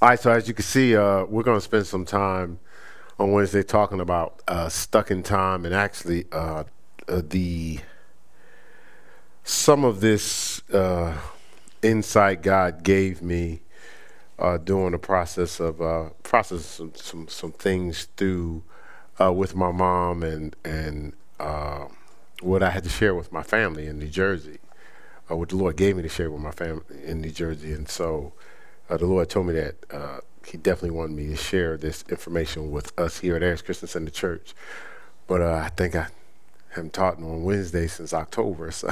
All right, so as you can see, uh, we're going to spend some time on Wednesday talking about uh, stuck in time and actually uh, uh the some of this uh, insight God gave me uh, during the process of process some, some, some things through with my mom and and what I had to share with my family in New Jersey, what the Lord gave me to share with my family in New Jersey, and so uh, the Lord told me that uh, He definitely wanted me to share this information with us here at Aries Christian Center Church. But uh, I think I haven't taught on Wednesday since October, so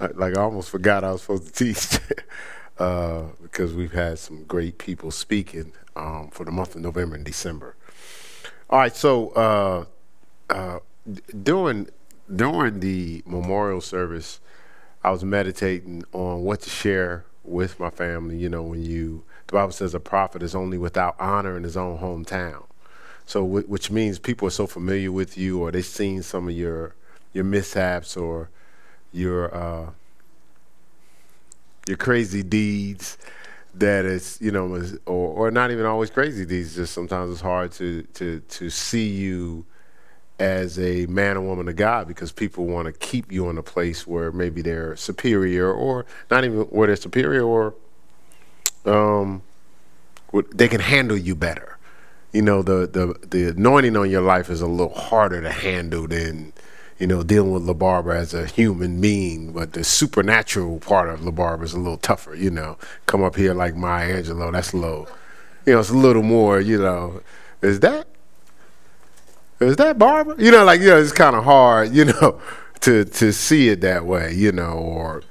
like I almost forgot I was supposed to teach uh, because we've had some great people speaking um, for the month of November and December. All right, so uh, uh, during during the memorial service, I was meditating on what to share with my family. You know, when you, the Bible says a prophet is only without honor in his own hometown. So, which means people are so familiar with you, or they've seen some of your your mishaps or your uh, your crazy deeds that it's you know or or not even always crazy deeds. Just sometimes it's hard to to to see you as a man or woman of God because people want to keep you in a place where maybe they're superior or not even where they're superior or um, they can handle you better. You know, the, the, the anointing on your life is a little harder to handle than, you know, dealing with LaBarbara as a human being, but the supernatural part of LaBarbara is a little tougher, you know. Come up here like Maya Angelou, that's little, you know, it's a little more, you know, is that is that Barbara? You know, like you know, it's kind of hard, you know, to to see it that way, you know, or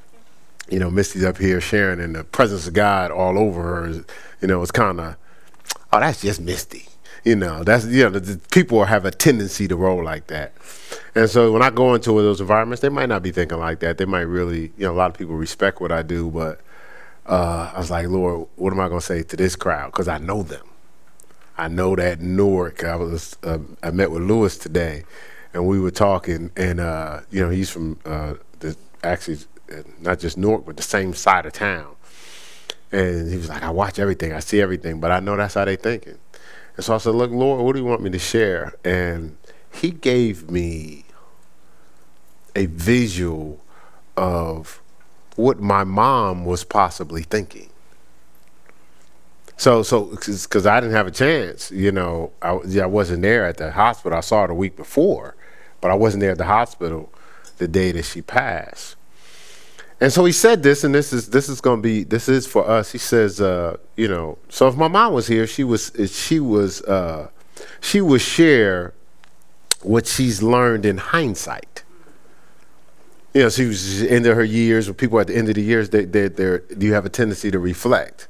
you know, Misty's up here sharing in the presence of God all over her. You know, it's kind of, oh, that's just Misty. You know, that's you know, the, the people have a tendency to roll like that, and so when I go into those environments, they might not be thinking like that. They might really, you know, a lot of people respect what I do, but uh, I was like, Lord, what am I going to say to this crowd? Because I know them. I know that Newark. I was uh, I met with Lewis today, and we were talking, and uh, you know he's from uh, the actually uh, not just Newark, but the same side of town. And he was like, I watch everything, I see everything, but I know that's how they thinking. And so I said, Look, Lord, what do you want me to share? And he gave me a visual of what my mom was possibly thinking. So, so because I didn't have a chance, you know, I, I wasn't there at the hospital. I saw her the week before, but I wasn't there at the hospital the day that she passed. And so he said this, and this is this is going to be this is for us. He says, uh, you know, so if my mom was here, she was she was uh, she would share what she's learned in hindsight. You know, she was into her years. When people at the end of the years, they they they do you have a tendency to reflect.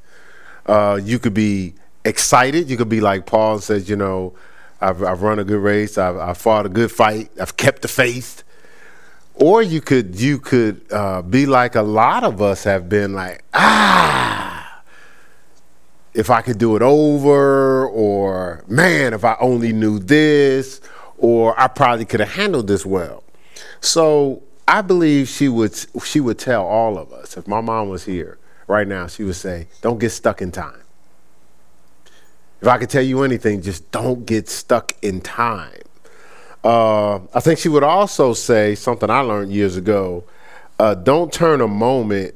Uh, you could be excited. You could be like Paul says, you know, I've, I've run a good race. I've, I've, fought a good fight. I've kept the faith. Or you could you could uh, be like a lot of us have been like, ah, if I could do it over, or man, if I only knew this, or I probably could have handled this well. So I believe she would she would tell all of us if my mom was here right now, she would say, Don't get stuck in time. If I could tell you anything, just don't get stuck in time. Uh, I think she would also say something I learned years ago uh, don't turn a moment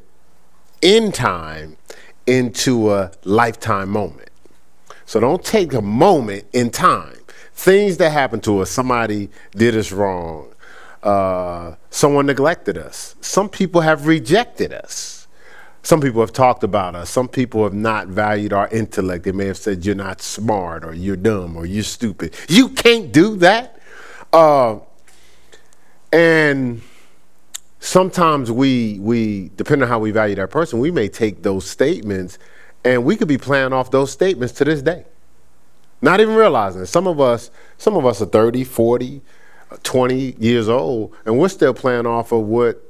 in time into a lifetime moment. So don't take a moment in time. Things that happened to us, somebody did us wrong, uh, someone neglected us, some people have rejected us some people have talked about us. Some people have not valued our intellect. They may have said you're not smart or you're dumb or you're stupid. You can't do that. Uh, and sometimes we we depending on how we value that person, we may take those statements and we could be playing off those statements to this day. Not even realizing it. Some of us, some of us are 30, 40, 20 years old, and we're still playing off of what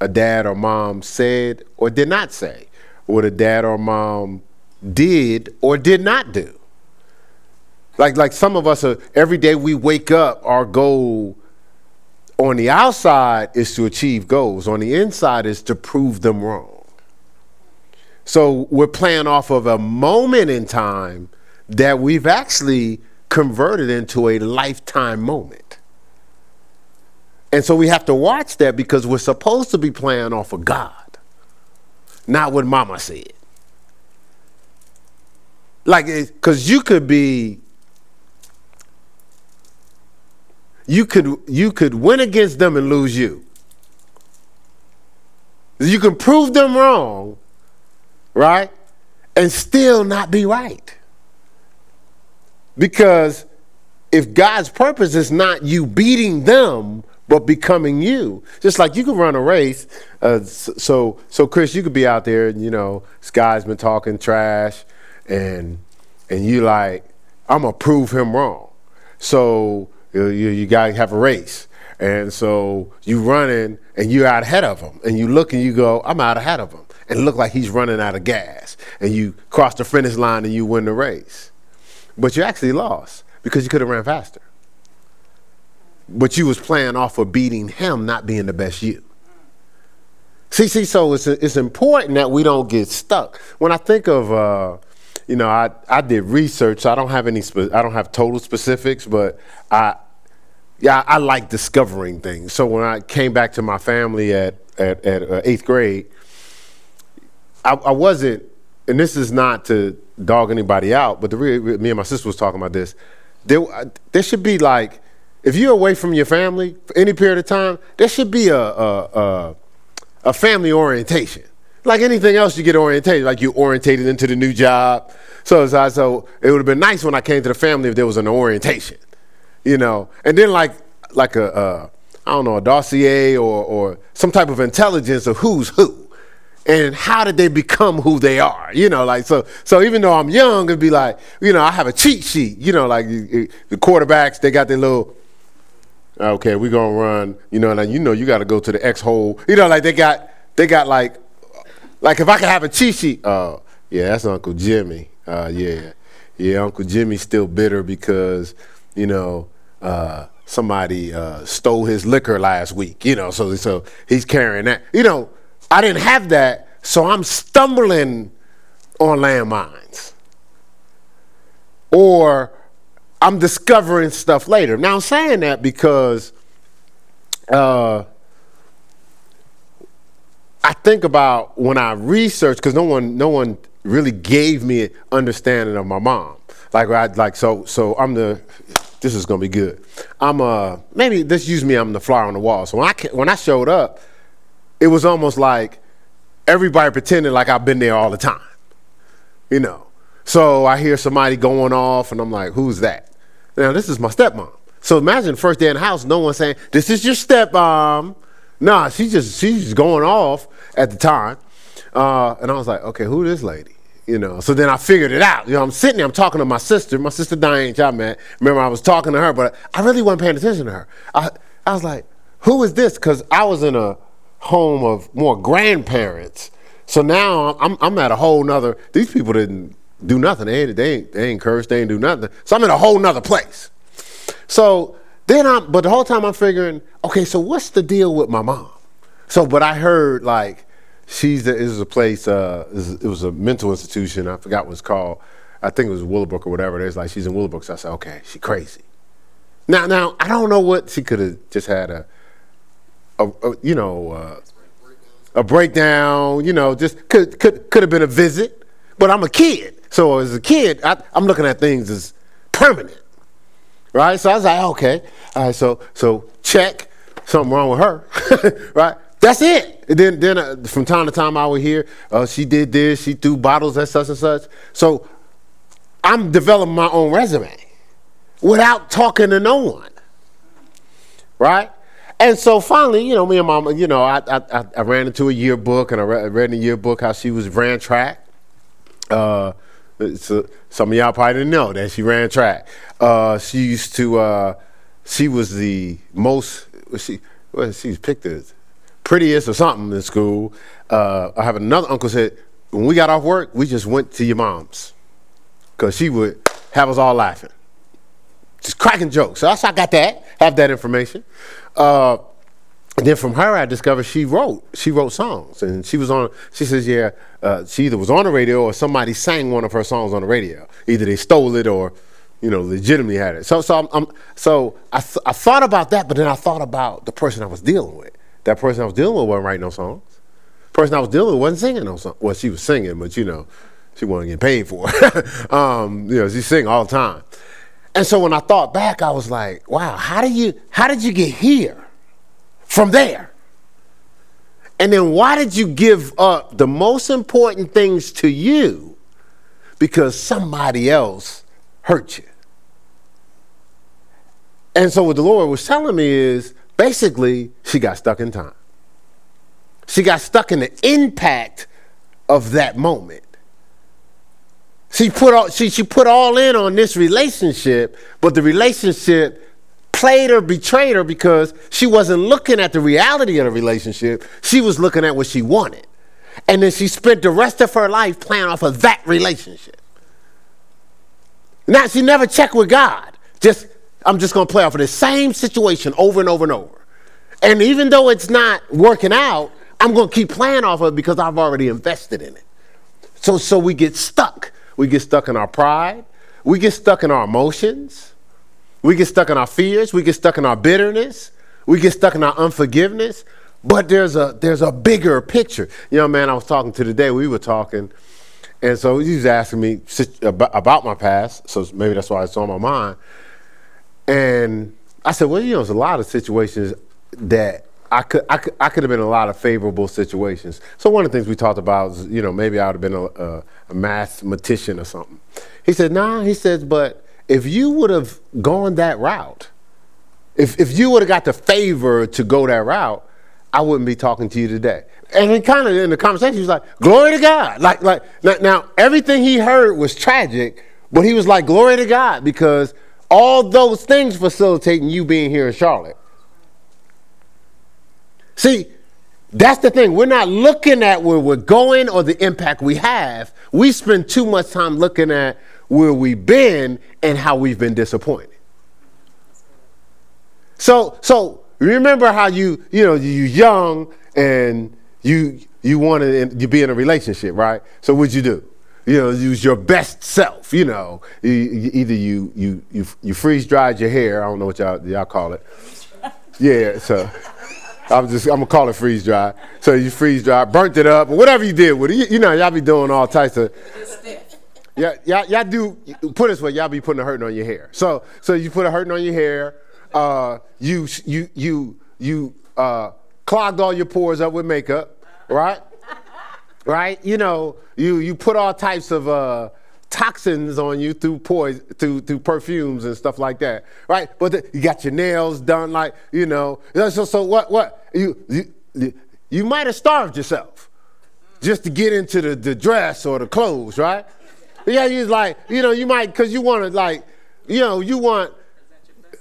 a dad or mom said or did not say, what a dad or mom did or did not do. Like, like some of us are, every day we wake up, our goal on the outside is to achieve goals, on the inside is to prove them wrong. So we're playing off of a moment in time that we've actually converted into a lifetime moment. And so we have to watch that because we're supposed to be playing off of God, not what mama said. Like, because you could be, you could you could win against them and lose you. You can prove them wrong, right, and still not be right. Because if God's purpose is not you beating them, but becoming you. Just like you can run a race. Uh, so, so Chris, you could be out there, and you know, this guy's been talking trash, and and you like, I'm gonna prove him wrong. So you, you gotta have a race, and so you running, and you're out ahead of him, and you look and you go, I'm out ahead of him, and look like he's running out of gas, and you cross the finish line and you win the race, but you actually lost because you could have ran faster. But you was playing off of beating him, not being the best you. See, see, so it's, it's important that we don't get stuck. When I think of, uh, you know, I, I did research, so I don't have any, spe- I don't have total specifics, but I, yeah, I like discovering things. So when I came back to my family at, at, at uh, eighth grade, I, I wasn't, and this is not to dog anybody out, but the re- me and my sister was talking about this. There, there should be like if you're away from your family for any period of time, there should be a, a, a, a family orientation. Like anything else, you get orientated, like you orientated into the new job. So, so, it would have been nice when I came to the family if there was an orientation, you know. And then like like a, a I don't know a dossier or or some type of intelligence of who's who and how did they become who they are? You know, like so. So even though I'm young, it'd be like, you know, I have a cheat sheet. You know, like the quarterbacks, they got their little okay, we're gonna run, you know, and you know you gotta go to the X hole. You know, like they got they got like like if I could have a cheat sheet, uh yeah, that's Uncle Jimmy. Uh yeah. Yeah, Uncle Jimmy's still bitter because, you know, uh somebody uh stole his liquor last week, you know, so so he's carrying that. You know, I didn't have that, so I'm stumbling on landmines. Or I'm discovering stuff later. Now I'm saying that because uh, I think about when I research because no one no one really gave me an understanding of my mom. Like I like so so I'm the this is gonna be good. I'm uh maybe this use me I'm the flower on the wall. So when I when I showed up, it was almost like everybody pretending like I've been there all the time. You know. So I hear somebody going off and I'm like, who's that? Now, this is my stepmom. So imagine first day in the house, no one saying, This is your stepmom. Nah, she's just she's going off at the time. Uh, and I was like, okay, who this lady? You know, so then I figured it out. You know, I'm sitting there, I'm talking to my sister, my sister Diane, y'all met. Remember, I was talking to her, but I really wasn't paying attention to her. I, I was like, who is this? Because I was in a home of more grandparents. So now I'm, I'm at a whole nother, these people didn't do nothing. They ain't, they ain't, they ain't curse, they ain't do nothing. So I'm in a whole nother place. So then I'm, but the whole time I'm figuring, okay, so what's the deal with my mom? So, but I heard like, she's, it was a place, uh, it was a mental institution. I forgot what it's called. I think it was Willowbrook or whatever. There's like, she's in Willowbrook. So I said, okay, she crazy. Now, now, I don't know what she could have just had a, a, a you know, uh, a breakdown, you know, just could, could, could have been a visit, but I'm a kid. So as a kid, I, am looking at things as permanent, right? So I was like, okay, all right. So so check, something wrong with her, right? That's it. And then then uh, from time to time I would hear, uh, she did this, she threw bottles at such and such. So I'm developing my own resume without talking to no one, right? And so finally, you know, me and mama, you know, I I, I ran into a yearbook and I read in the yearbook how she was ran track. Uh, so some of y'all probably didn't know that she ran track. Uh, she used to. Uh, she was the most. She well, she was picked as prettiest or something in school. Uh, I have another uncle said when we got off work, we just went to your mom's because she would have us all laughing, just cracking jokes. So I got that. Have that information. Uh, And then from her, I discovered she wrote. She wrote songs, and she was on. She says, "Yeah, uh, she either was on the radio or somebody sang one of her songs on the radio. Either they stole it or, you know, legitimately had it." So, so, I'm, I'm so I, th- I thought about that, but then I thought about the person I was dealing with. That person I was dealing with wasn't writing no songs. Person I was dealing with wasn't singing no songs. Well, she was singing, but you know, she wasn't getting paid for it. um, you know, she sing all the time. And so when I thought back, I was like, "Wow, how did you? How did you get here?" From there. And then why did you give up the most important things to you because somebody else hurt you? And so what the Lord was telling me is basically she got stuck in time. She got stuck in the impact of that moment. She put all she, she put all in on this relationship, but the relationship played her, betrayed her because she wasn't looking at the reality of the relationship. She was looking at what she wanted. And then she spent the rest of her life playing off of that relationship. Now, she never checked with God. Just, I'm just going to play off of the same situation over and over and over. And even though it's not working out, I'm going to keep playing off of it because I've already invested in it. So, so we get stuck. We get stuck in our pride. We get stuck in our emotions. We get stuck in our fears, we get stuck in our bitterness, we get stuck in our unforgiveness. But there's a there's a bigger picture. You know, man, I was talking to today, we were talking, and so he was asking me about my past, so maybe that's why it's on my mind. And I said, well, you know, there's a lot of situations that I could, I could, I could have been in a lot of favorable situations. So one of the things we talked about is, you know, maybe I would have been a, a, a mathematician or something. He said, nah, he says, but if you would have gone that route, if, if you would have got the favor to go that route, I wouldn't be talking to you today. And he kind of in the conversation, he was like, glory to God. Like, like now, now, everything he heard was tragic, but he was like, glory to God, because all those things facilitating you being here in Charlotte. See, that's the thing. We're not looking at where we're going or the impact we have. We spend too much time looking at where we've been and how we've been disappointed. So, so remember how you, you know, you young and you you wanted to be in a relationship, right? So what'd you do? You know, use your best self. You know, either you you you you freeze dried your hair. I don't know what y'all y'all call it. Yeah, so. I'm just I'm gonna call it freeze dry. So you freeze dry, burnt it up, or whatever you did with it. You, you know, y'all be doing all types of yeah, y'all, y'all do put this way, y'all be putting a hurting on your hair. So so you put a hurting on your hair, uh, you you you you uh, clogged all your pores up with makeup, right? right? You know, you you put all types of uh, toxins on you through poison, through through perfumes and stuff like that, right? But the, you got your nails done, like you know. So so what what you you you might have starved yourself just to get into the, the dress or the clothes, right? Yeah, you like, you know, you might, because you want to, like, you know, you want,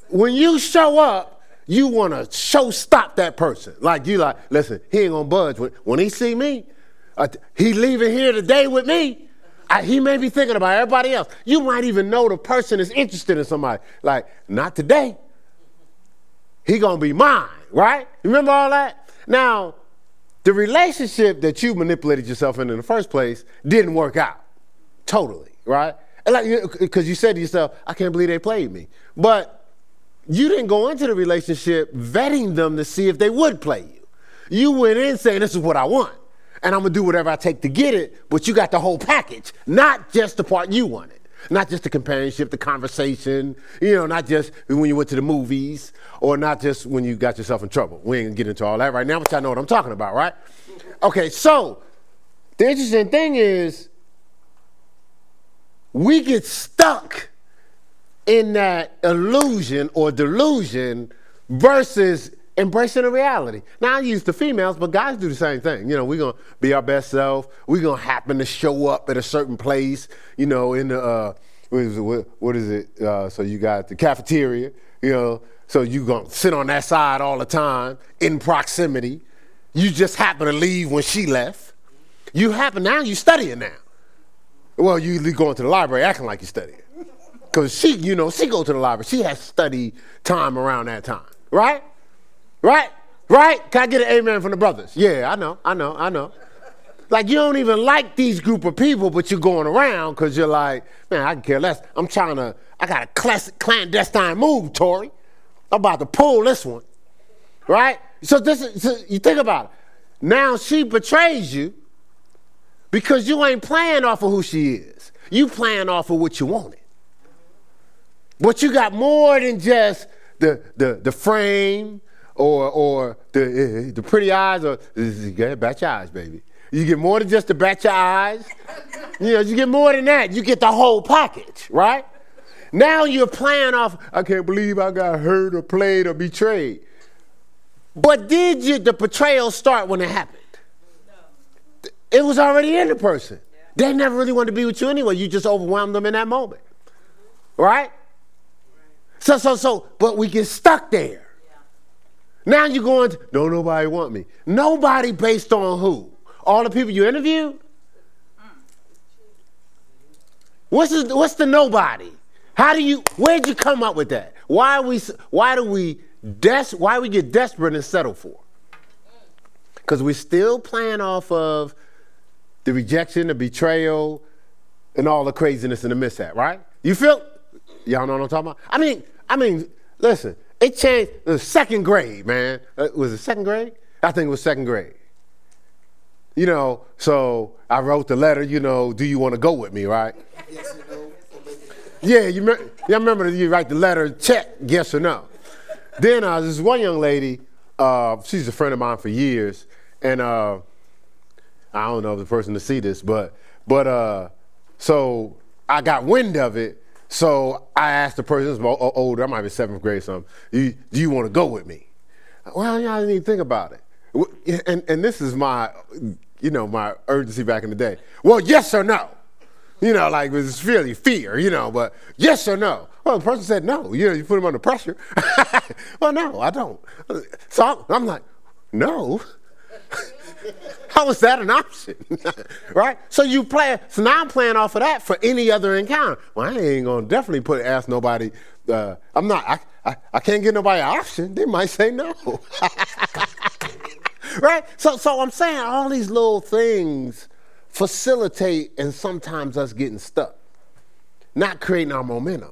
when you show up, you want to show stop that person. Like, you like, listen, he ain't to budge. When, when he see me, uh, he leaving here today with me. I, he may be thinking about everybody else. You might even know the person is interested in somebody. Like, not today. He gonna be mine, right? Remember all that? Now, the relationship that you manipulated yourself in in the first place didn't work out. Totally, right? And like, because you said to yourself, I can't believe they played me. But you didn't go into the relationship vetting them to see if they would play you. You went in saying, This is what I want. And I'm gonna do whatever I take to get it, but you got the whole package, not just the part you wanted. Not just the companionship, the conversation, you know, not just when you went to the movies, or not just when you got yourself in trouble. We ain't gonna get into all that right now, but y'all know what I'm talking about, right? Okay, so the interesting thing is we get stuck in that illusion or delusion versus embracing the reality. Now I use the females, but guys do the same thing. You know, we're gonna be our best self. We're gonna happen to show up at a certain place. You know, in the uh, what is it? What is it? Uh, so you got the cafeteria. You know, so you gonna sit on that side all the time in proximity. You just happen to leave when she left. You happen now. You studying now. Well, you usually going to the library acting like you're studying. Because she, you know, she go to the library. She has study time around that time. Right? Right? Right? Can I get an amen from the brothers? Yeah, I know, I know, I know. Like you don't even like these group of people, but you're going around because you're like, man, I can care less. I'm trying to, I got a classic clandestine move, Tory. I'm about to pull this one. Right? So this is, so you think about it. Now she betrays you because you ain't playing off of who she is. You playing off of what you wanted. But you got more than just the, the, the frame or, or the, eh, eh, the pretty eyes or eh, get bat your eyes, baby. You get more than just the bat your eyes. You know, you get more than that. You get the whole package, right? Now you're playing off, I can't believe I got hurt or played or betrayed. But did you, the betrayal start when it happened? It was already in the person. They never really wanted to be with you anyway. You just overwhelmed them in that moment. Right? So, so, so, but we get stuck there. Now you're going, don't nobody want me. Nobody based on who? All the people you interviewed? What's the, what's the nobody? How do you, where'd you come up with that? Why, we, why do we Des- why we get desperate and settle for? Because we're still playing off of the rejection, the betrayal, and all the craziness and the mishap, right? You feel? Y'all know what I'm talking about? I mean, I mean, listen, it changed the second grade, man. Uh, was it second grade? I think it was second grade. You know, so I wrote the letter, you know, do you want to go with me, right? Yes or no. Yeah, you, me- you remember you write the letter, check, yes or no. Then uh, this one young lady, uh, she's a friend of mine for years, and uh, I don't know if the person to see this, but but uh, so I got wind of it. So I asked the person, was older, I might be seventh grade, something. Do you want to go with me? Well, yeah, I didn't even think about it. And and this is my, you know, my urgency back in the day. Well, yes or no. You know, like it was really fear, you know, but yes or no. Well, the person said no. You know, you put him under pressure. well, no, I don't. So I'm, I'm like, no. How is that an option? right? So you play. So now I'm playing off of that for any other encounter. Well, I ain't gonna definitely put ask nobody. Uh, I'm not. I, I, I can't get nobody an option. They might say no. right? So so I'm saying all these little things facilitate and sometimes us getting stuck, not creating our momentum.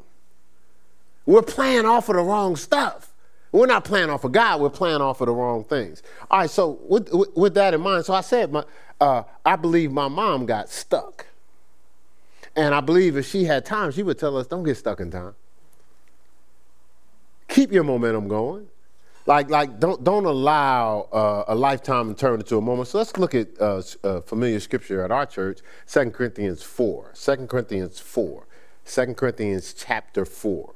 We're playing off of the wrong stuff. We're not playing off of God, we're playing off of the wrong things. All right, so with, with, with that in mind, so I said, my, uh, I believe my mom got stuck. And I believe if she had time, she would tell us, don't get stuck in time. Keep your momentum going. Like, like don't, don't allow uh, a lifetime to turn into a moment. So let's look at uh, uh, familiar scripture at our church, 2 Corinthians 4. 2 Corinthians 4. 2 Corinthians chapter 4.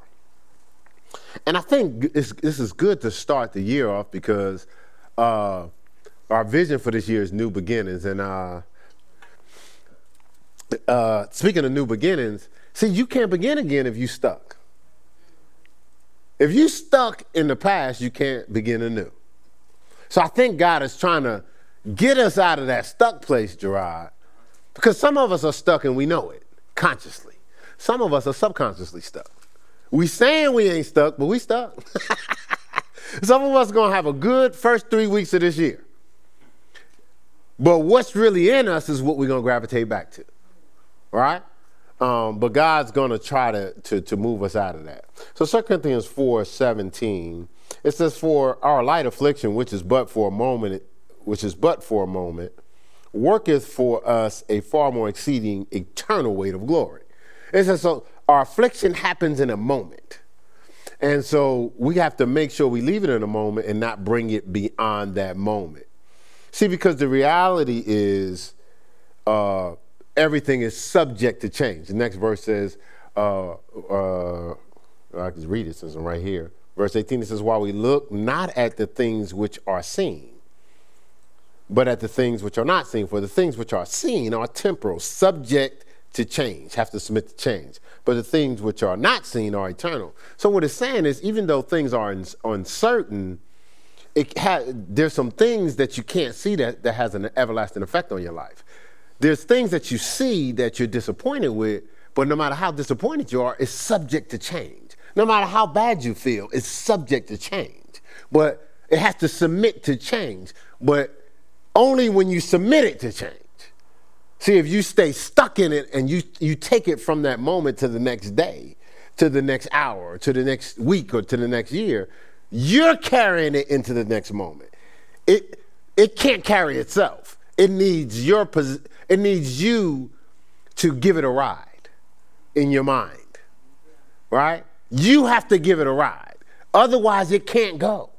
And I think this, is good to start the year off because uh, our vision for this year is new beginnings. And uh, uh, speaking of new beginnings, see, you can't begin again if you stuck. If you stuck in the past, you can't begin anew. So I think God is trying to get us out of that stuck place, Gerard, because some of us are stuck and we know it consciously. Some of us are subconsciously stuck. We saying we ain't stuck, but we stuck. some of us gonna have a good first three weeks of this year. But what's really in us is what we're gonna gravitate back to. Right? Um, but God's to try to, to, to move us out of that. So 2 Corinthians 4 17, it says, For our light affliction, which is but for a moment, which is but for a moment, worketh for us a far more exceeding eternal weight of glory. It says, So our affliction happens in a moment. And so we have to make sure we leave it in a moment and not bring it beyond that moment. See, because the reality is, uh, everything is subject to change. The next verse says, uh, uh, I can read it since I'm right here. Verse 18 it says, While we look not at the things which are seen, but at the things which are not seen. For the things which are seen are temporal, subject to change, have to submit to change. But the things which are not seen are eternal. So what it's saying is, even though things are uncertain, it ha- there's some things that you can't see that, that has an everlasting effect on your life. There's things that you see that you're disappointed with, but no matter how disappointed you are, it's subject to change. No matter how bad you feel, it's subject to change. But it has to submit to change, but only when you submit it to change. See, if you stay stuck in it and you, you take it from that moment to the next day, to the next hour, to the next week, or to the next year, you're carrying it into the next moment. It, it can't carry itself. It needs your it needs you to give it a ride in your mind. Right? You have to give it a ride. Otherwise, it can't go.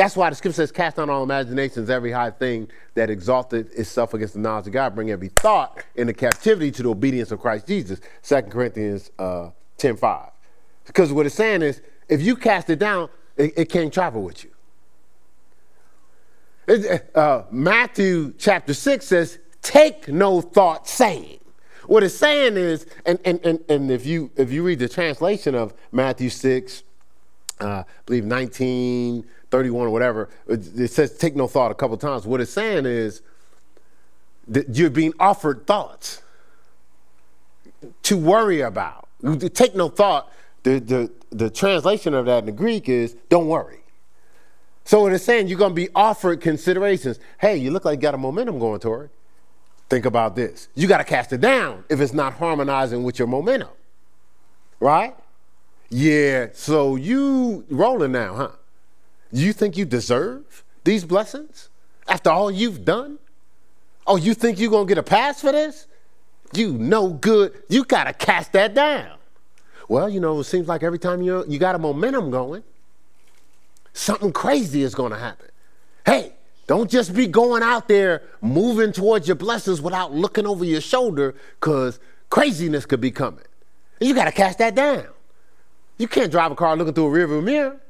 That's why the scripture says, Cast down all imaginations, every high thing that exalted itself against the knowledge of God, bring every thought into captivity to the obedience of Christ Jesus. 2 Corinthians uh, 10 5. Because what it's saying is, if you cast it down, it, it can't travel with you. It, uh, Matthew chapter 6 says, Take no thought saying. What it's saying is, and, and, and, and if, you, if you read the translation of Matthew 6, uh, I believe 19, 31 or whatever, it says take no thought a couple times. What it's saying is that you're being offered thoughts to worry about. Take no thought. The, the, the translation of that in the Greek is don't worry. So what it's saying, you're going to be offered considerations. Hey, you look like you got a momentum going, toward. Think about this. You got to cast it down if it's not harmonizing with your momentum. Right? Yeah, so you rolling now, huh? You think you deserve these blessings after all you've done? Oh, you think you're going to get a pass for this? You no good. You got to cast that down. Well, you know, it seems like every time you you got a momentum going, something crazy is going to happen. Hey, don't just be going out there moving towards your blessings without looking over your shoulder because craziness could be coming. And you got to cast that down. You can't drive a car looking through a rearview mirror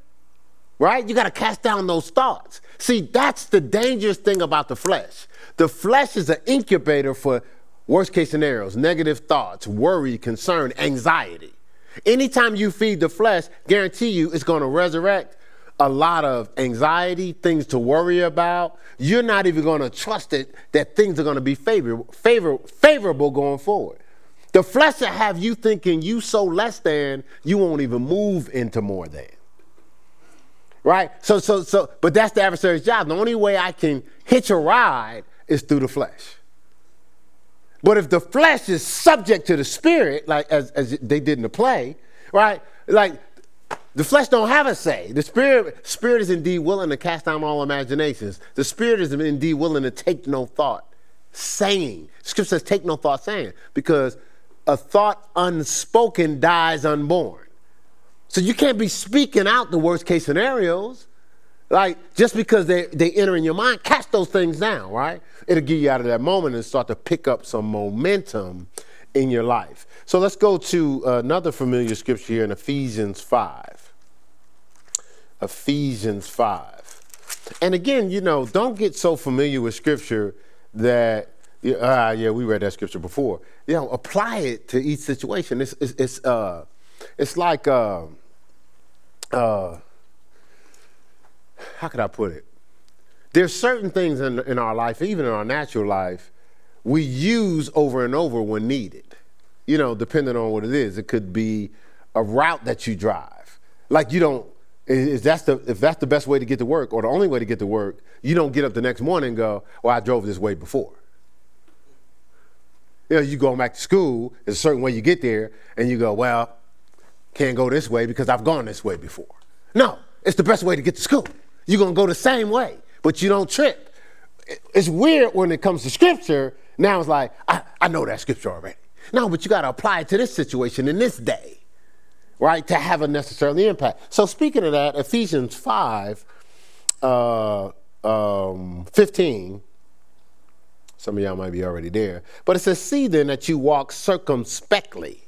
right? You got to cast down those thoughts. See, that's the dangerous thing about the flesh. The flesh is an incubator for worst case scenarios, negative thoughts, worry, concern, anxiety. Anytime you feed the flesh, guarantee you it's going to resurrect a lot of anxiety, things to worry about. You're not even going to trust it that things are going to be favor, favor, favorable going forward. The flesh will have you thinking you so less than, you won't even move into more than right? So, so, so, but that's the adversary's job. The only way I can hitch a ride is through the flesh. But if the flesh is subject to the spirit, like as, as they did in the play, right? Like the flesh don't have a say. The spirit, spirit is indeed willing to cast down all imaginations. The spirit is indeed willing to take no thought, saying. Scripture says, take no thought saying, because a thought unspoken dies unborn. So you can't be speaking out the worst case scenarios. Like just because they, they enter in your mind, cast those things down, right? It'll get you out of that moment and start to pick up some momentum in your life. So let's go to another familiar scripture here in Ephesians 5. Ephesians 5. And again, you know, don't get so familiar with scripture that, uh, yeah, we read that scripture before. You know, apply it to each situation. It's, it's, it's, uh, it's like, uh, uh, how could I put it? There's certain things in, in our life, even in our natural life, we use over and over when needed. You know, depending on what it is. It could be a route that you drive. Like you don't, is that's the, if that's the best way to get to work or the only way to get to work, you don't get up the next morning and go, well, I drove this way before. You know, you go back to school, there's a certain way you get there, and you go, well, can't go this way because I've gone this way before. No, it's the best way to get to school. You're going to go the same way, but you don't trip. It's weird when it comes to scripture. Now it's like, I, I know that scripture already. No, but you got to apply it to this situation in this day, right, to have a necessarily impact. So, speaking of that, Ephesians 5 uh, um, 15, some of y'all might be already there, but it says, See then that you walk circumspectly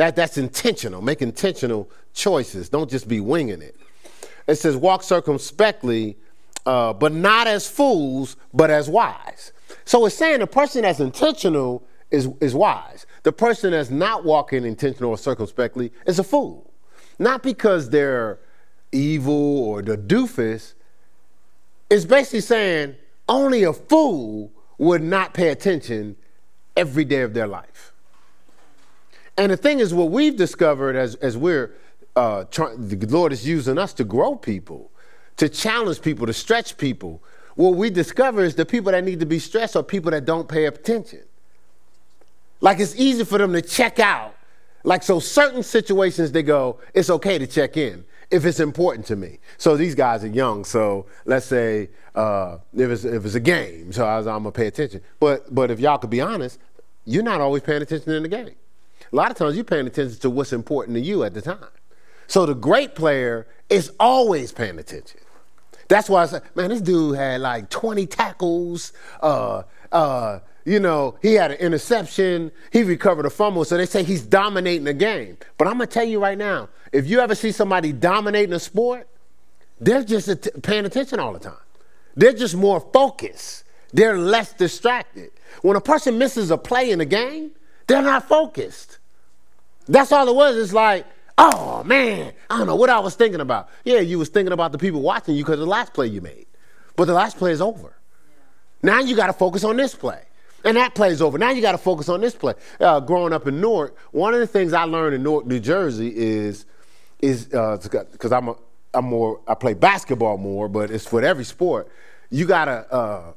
that, that's intentional. Make intentional choices. Don't just be winging it. It says, walk circumspectly, uh, but not as fools, but as wise. So it's saying the person that's intentional is, is wise. The person that's not walking intentional or circumspectly is a fool. Not because they're evil or the doofus. It's basically saying only a fool would not pay attention every day of their life. And the thing is, what we've discovered as, as we're uh, trying, the Lord is using us to grow people. to challenge people, to stretch people. What we discover is the people that need to be stretched are people that don't pay attention. Like it's easy for them to check out. Like, so certain situations they go, it's okay to check in if it's important to me. So these guys are young. So let's say uh, if, it's, if it's a game, so I am gonna pay attention. But but if y'all could be honest, you're not always paying attention in the game. A lot of times you're paying attention to what's important to you at the time. So the great player is always paying attention. That's why I said, man, this dude had like 20 tackles. Uh, uh, you know, he had an interception. He recovered a fumble. So they say he's dominating the game. But I'm going to tell you right now if you ever see somebody dominating a sport, they're just paying attention all the time. They're just more focused. They're less distracted. When a person misses a play in a game, they're not focused. That's all it was. It's like, oh man, I don't know what I was thinking about. Yeah, you was thinking about the people watching you because the last play you made. But the last play is over. Now you got to focus on this play. And that play's over. Now you got to focus on this play. Uh, growing up in Newark, one of the things I learned in Newark, New Jersey, is is because uh, I'm a, I'm more I play basketball more, but it's for every sport. You gotta. Uh,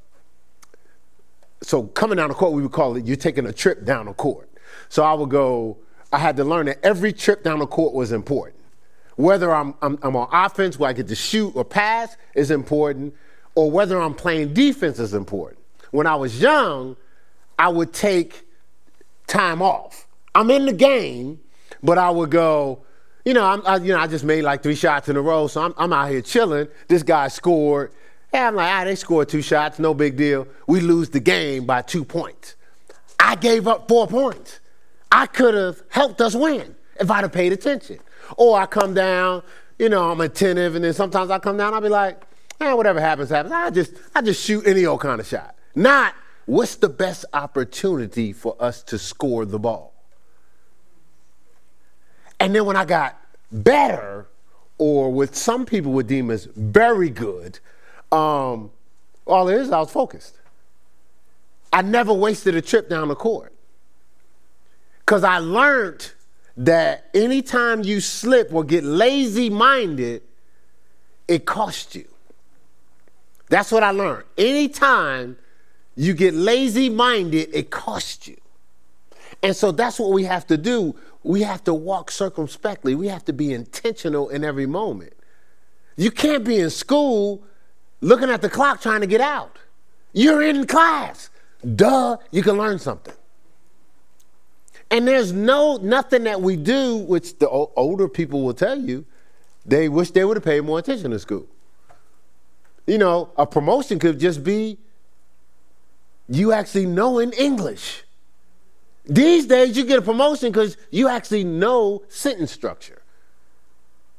so coming down the court, we would call it you're taking a trip down the court. So I would go. I had to learn that every trip down the court was important. Whether I'm, I'm, I'm on offense where I get to shoot or pass is important, or whether I'm playing defense is important. When I was young, I would take time off. I'm in the game, but I would go, you know, I'm, I, you know, I just made like three shots in a row, so I'm, I'm out here chilling. This guy scored. Yeah, I'm like, ah, they scored two shots, no big deal. We lose the game by two points. I gave up four points. I could have helped us win if I'd have paid attention. Or I come down, you know, I'm attentive, and then sometimes I come down, I'll be like, eh, whatever happens, happens. I just, I just shoot any old kind of shot. Not what's the best opportunity for us to score the ball? And then when I got better, or what some people would deem as very good, um, all it is, I was focused. I never wasted a trip down the court. Because I learned that anytime you slip or get lazy minded, it costs you. That's what I learned. Anytime you get lazy minded, it costs you. And so that's what we have to do. We have to walk circumspectly. We have to be intentional in every moment. You can't be in school looking at the clock trying to get out. You're in class. Duh, you can learn something. And there's no nothing that we do, which the older people will tell you, they wish they would have paid more attention to school. You know, a promotion could just be you actually knowing English. These days, you get a promotion because you actually know sentence structure.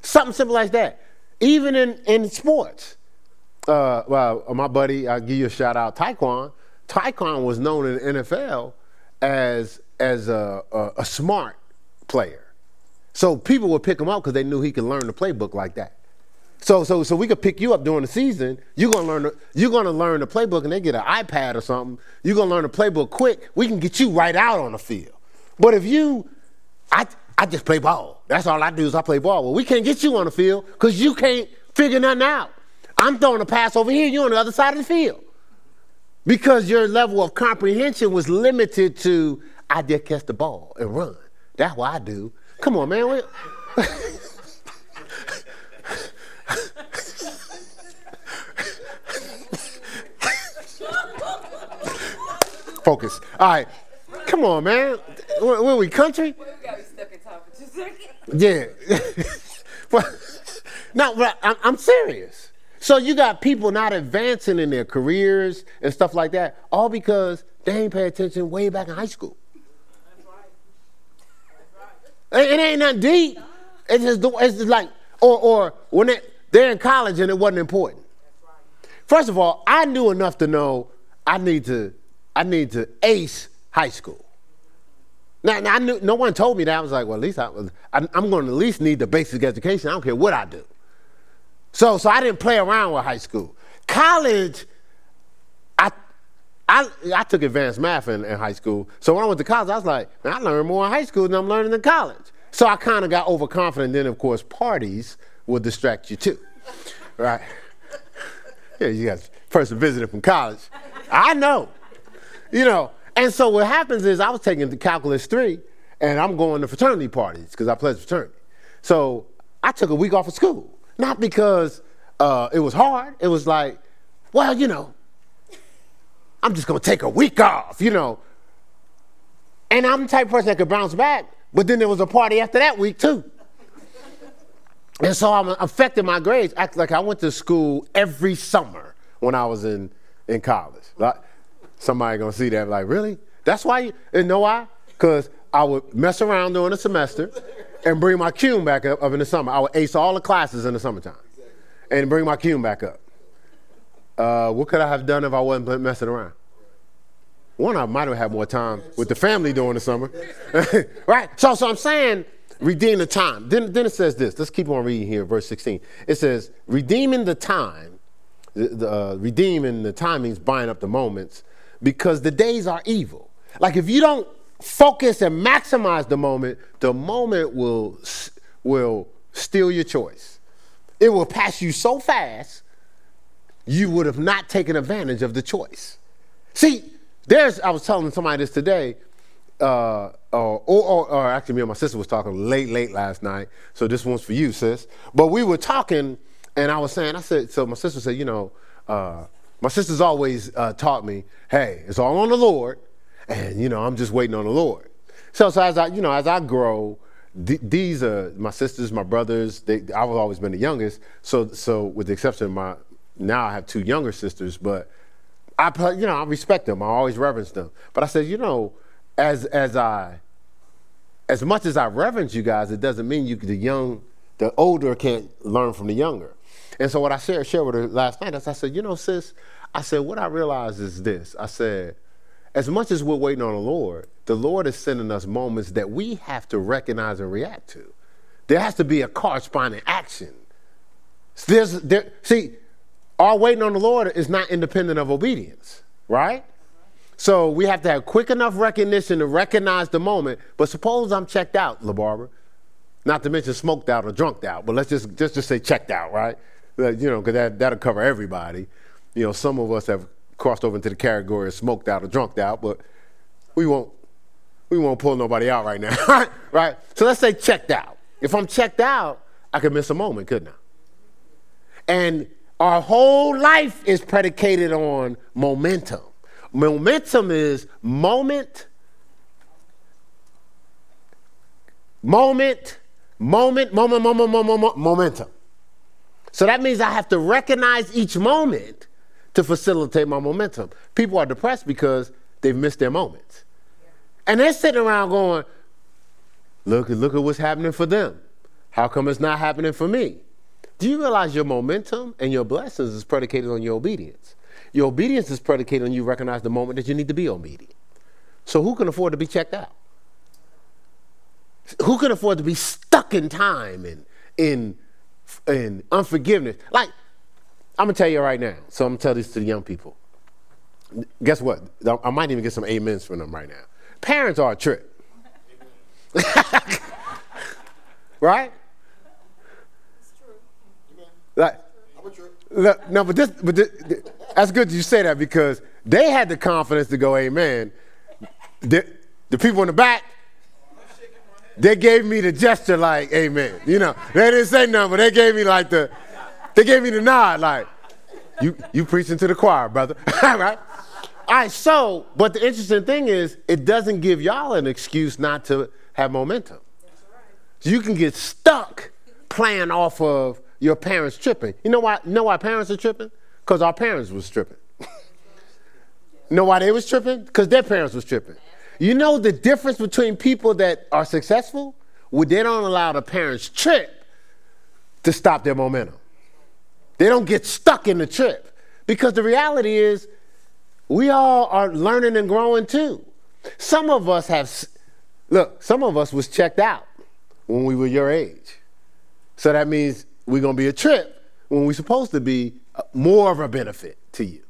Something simple like that. Even in, in sports. Uh, well, my buddy, I'll give you a shout out, Tyquan. Tyquan was known in the NFL as, as a, a, a smart player. So people would pick him up because they knew he could learn the playbook like that. So, so, so we could pick you up during the season. You're gonna learn. The, you're gonna learn the playbook, and they get an iPad or something. You're gonna learn the playbook quick. We can get you right out on the field. But if you, I, I just play ball. That's all I do is I play ball. Well, we can't get you on the field because you can't figure nothing out. I'm throwing a pass over here. You're on the other side of the field because your level of comprehension was limited to I just catch the ball and run. That's what I do. Come on, man. Focus. All right. Come on, man. Where, where we country? Yeah. no, but I'm, I'm serious. So you got people not advancing in their careers and stuff like that, all because they ain't pay attention way back in high school. It ain't nothing deep. It's just, it's just like, or, or when they, they're in college and it wasn't important. First of all, I knew enough to know I need to I need to ace high school. Now, now I knew, no one told me that. I was like, well, at least I, I, I'm going to at least need the basic education. I don't care what I do. So, so I didn't play around with high school. College, I, I took advanced math in, in high school. So when I went to college, I was like, I learned more in high school than I'm learning in college. So I kind of got overconfident. Then, of course, parties will distract you too, right? Yeah, you got a person visiting from college. I know. You know, and so what happens is I was taking the calculus three, and I'm going to fraternity parties because I pledged fraternity. So I took a week off of school, not because uh, it was hard. It was like, well, you know, I'm just gonna take a week off, you know. And I'm the type of person that could bounce back, but then there was a party after that week too. And so I'm affecting my grades. Act like I went to school every summer when I was in, in college. Like, somebody gonna see that, like, really? That's why you, and know why? Because I would mess around during the semester and bring my cum back up, up in the summer. I would ace all the classes in the summertime and bring my cum back up. Uh, what could I have done if I wasn't messing around? One, I might have had more time with the family during the summer. right? So, so I'm saying, redeem the time. Then, then it says this. Let's keep on reading here, verse 16. It says, redeeming the time, the, the uh, redeeming the time means buying up the moments because the days are evil. Like if you don't focus and maximize the moment, the moment will, will steal your choice. It will pass you so fast, you would have not taken advantage of the choice. See, there's, I was telling somebody this today, uh, or, or, or, actually, me and my sister was talking late, late last night. So this one's for you, sis. But we were talking, and I was saying, I said, so my sister said, you know, uh, my sister's always uh, taught me, hey, it's all on the Lord, and you know, I'm just waiting on the Lord. So, so as I, you know, as I grow, th- these are my sisters, my brothers. They, I've always been the youngest. So, so with the exception of my, now I have two younger sisters, but I, you know, I respect them. I always reverence them. But I said, you know, as as I, as much as I reverence you guys, it doesn't mean you the young, the older can't learn from the younger. And so what I shared, shared with her last night is I said, you know, sis, I said, what I realize is this. I said, as much as we're waiting on the Lord, the Lord is sending us moments that we have to recognize and react to. There has to be a corresponding action. There's, there, see, our waiting on the Lord is not independent of obedience, right? So we have to have quick enough recognition to recognize the moment. But suppose I'm checked out, LaBarbara. Not to mention smoked out or drunked out, but let's just just, just say checked out, right? Uh, you know, because that, that'll cover everybody. You know, some of us have crossed over into the category of smoked out or drunked out, but we won't we won't pull nobody out right now, right? So let's say checked out. If I'm checked out, I could miss a moment, couldn't I? And our whole life is predicated on momentum. Momentum is moment, moment, moment, moment, moment, moment, momentum. So that means I have to recognize each moment to facilitate my momentum. People are depressed because they've missed their moments. And they're sitting around going, look, look at what's happening for them. How come it's not happening for me? Do you realize your momentum and your blessings is predicated on your obedience? Your obedience is predicated on you recognize the moment that you need to be obedient. So who can afford to be checked out? Who can afford to be stuck in time and in in unforgiveness? Like I'm gonna tell you right now. So I'm gonna tell this to the young people. Guess what? I might even get some amens from them right now. Parents are a trip. right? No, but this, but this, that's good that you say that because they had the confidence to go, Amen. The, the people in the back, they gave me the gesture like, Amen. You know, they didn't say nothing, but they gave me like the, they gave me the nod, like, you you preaching to the choir, brother. All right. All right, so, but the interesting thing is, it doesn't give y'all an excuse not to have momentum. So you can get stuck playing off of your parents tripping. You know why? You know why parents are tripping? Because our parents was tripping. you know why they was tripping? Because their parents was tripping. You know the difference between people that are successful? Well, they don't allow the parents trip to stop their momentum. They don't get stuck in the trip. Because the reality is, we all are learning and growing too. Some of us have, look, some of us was checked out when we were your age. So that means we're going to be a trip when we're supposed to be uh, more of a benefit to you.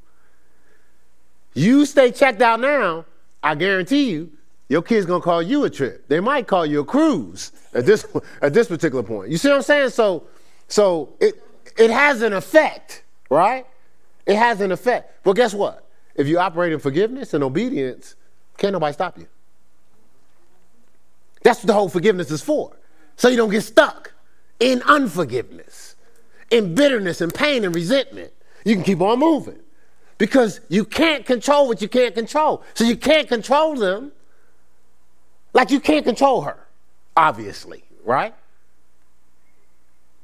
You stay checked out now, I guarantee you, your kid's gonna call you a trip. They might call you a cruise at this at this particular point. You see what I'm saying? So, so it it has an effect, right? It has an effect. But guess what? If you operate in forgiveness and obedience, can't nobody stop you. That's what the whole forgiveness is for. So you don't get stuck in unforgiveness, in bitterness and pain and resentment. You can keep on moving because you can't control what you can't control. So you can't control them like you can't control her, obviously, right?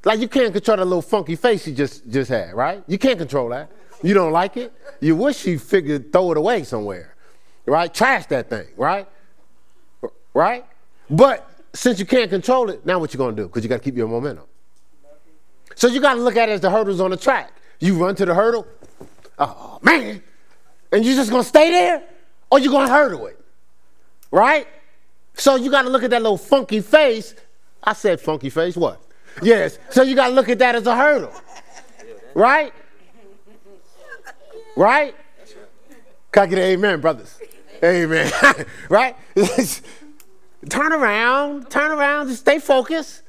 Like you can't control that little funky face she just just had, right? You can't control that. You don't like it. You wish you figured throw it away somewhere, right? Trash that thing, right? Right? But since you can't control it, now what you gonna do? Because you got to keep your momentum. So you got to look at it as the hurdles on the track. You run to the hurdle, oh man, and you just gonna stay there, or you gonna hurdle it, right? So you got to look at that little funky face. I said funky face. What? Yes. So you got to look at that as a hurdle, right? Right? Can I get an amen, brothers? Amen. right? turn around, turn around, just stay focused.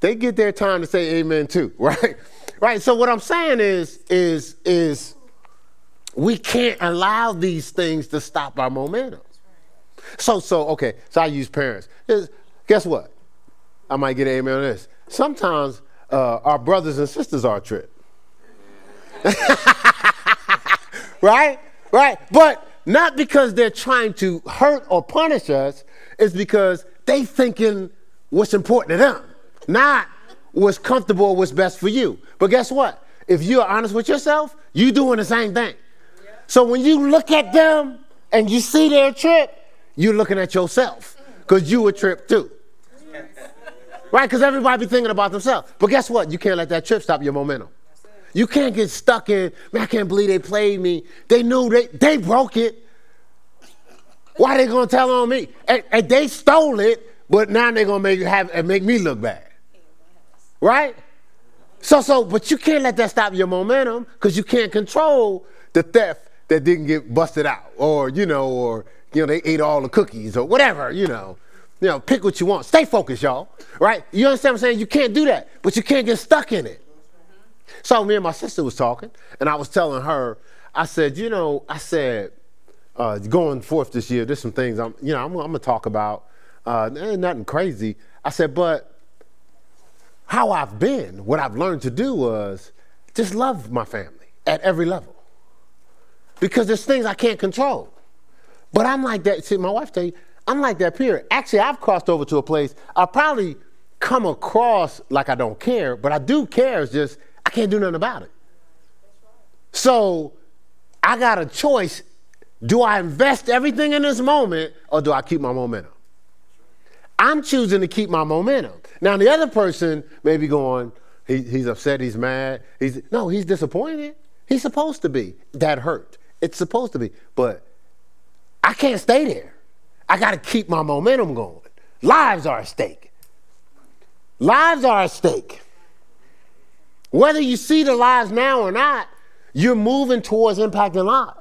They get their time to say amen too, right? Right. So what I'm saying is, is, is we can't allow these things to stop our momentum. So, so okay. So I use parents. Guess what? I might get an amen on this. Sometimes uh, our brothers and sisters are a trip. right? Right? But not because they're trying to hurt or punish us, it's because they thinking what's important to them, not what's comfortable what's best for you. But guess what? If you're honest with yourself, you doing the same thing. So when you look at them and you see their trip, you're looking at yourself because you a trip too. Right? Because everybody be thinking about themselves. But guess what? You can't let that trip stop your momentum. You can't get stuck in, man, I can't believe they played me. They knew they, they broke it. Why they gonna tell on me? And, and they stole it, but now they're gonna make have and make me look bad. Right? So so, but you can't let that stop your momentum because you can't control the theft that didn't get busted out, or you know, or you know, they ate all the cookies or whatever, you know. You know, pick what you want. Stay focused, y'all. Right? You understand what I'm saying? You can't do that, but you can't get stuck in it. So me and my sister was talking, and I was telling her, I said, you know, I said, uh, going forth this year, there's some things I'm, you know, I'm, I'm gonna talk about. Uh, nothing crazy. I said, but how I've been, what I've learned to do was just love my family at every level, because there's things I can't control. But I'm like that. See, my wife tell you, I'm like that. Period. Actually, I've crossed over to a place. I probably come across like I don't care, but I do care. It's just I can't do nothing about it. So I got a choice. Do I invest everything in this moment or do I keep my momentum? I'm choosing to keep my momentum. Now, the other person may be going, he, he's upset, he's mad. He's, no, he's disappointed. He's supposed to be. That hurt. It's supposed to be. But I can't stay there. I got to keep my momentum going. Lives are at stake. Lives are at stake. Whether you see the lives now or not, you're moving towards impacting lives.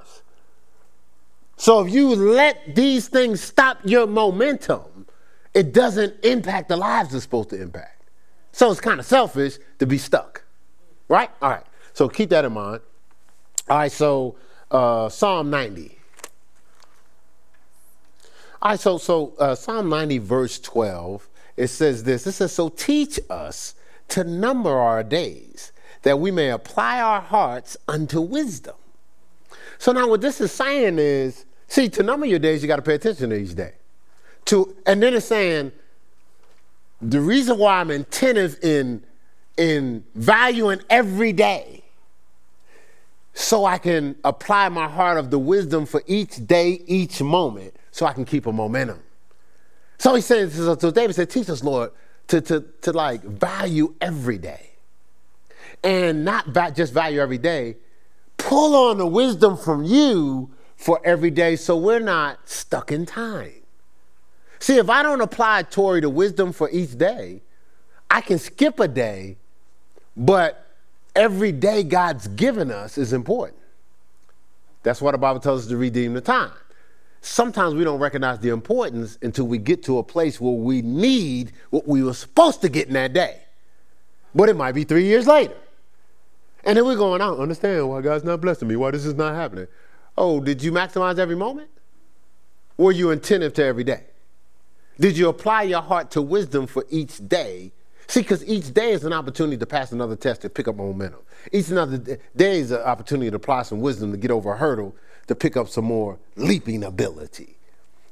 So if you let these things stop your momentum, it doesn't impact the lives it's supposed to impact. So it's kind of selfish to be stuck. Right? All right. So keep that in mind. All right. So uh, Psalm 90. All right. So, so uh, Psalm 90, verse 12, it says this. It says, So teach us to number our days, that we may apply our hearts unto wisdom. So now what this is saying is, see, to number your days, you got to pay attention to each day. To, and then it's saying, the reason why I'm attentive in, in valuing every day, so I can apply my heart of the wisdom for each day, each moment, so I can keep a momentum. So he says, so David said, teach us, Lord, to, to, to like value every day and not just value every day. Pull on the wisdom from you for every day so we're not stuck in time. See, if I don't apply, Tori, to wisdom for each day, I can skip a day, but every day God's given us is important. That's why the Bible tells us to redeem the time sometimes we don't recognize the importance until we get to a place where we need what we were supposed to get in that day. But it might be three years later. And then we're going, I don't understand why God's not blessing me, why this is not happening. Oh, did you maximize every moment? Were you attentive to every day? Did you apply your heart to wisdom for each day? See, because each day is an opportunity to pass another test to pick up momentum. Each another day is an opportunity to apply some wisdom to get over a hurdle to pick up some more leaping ability.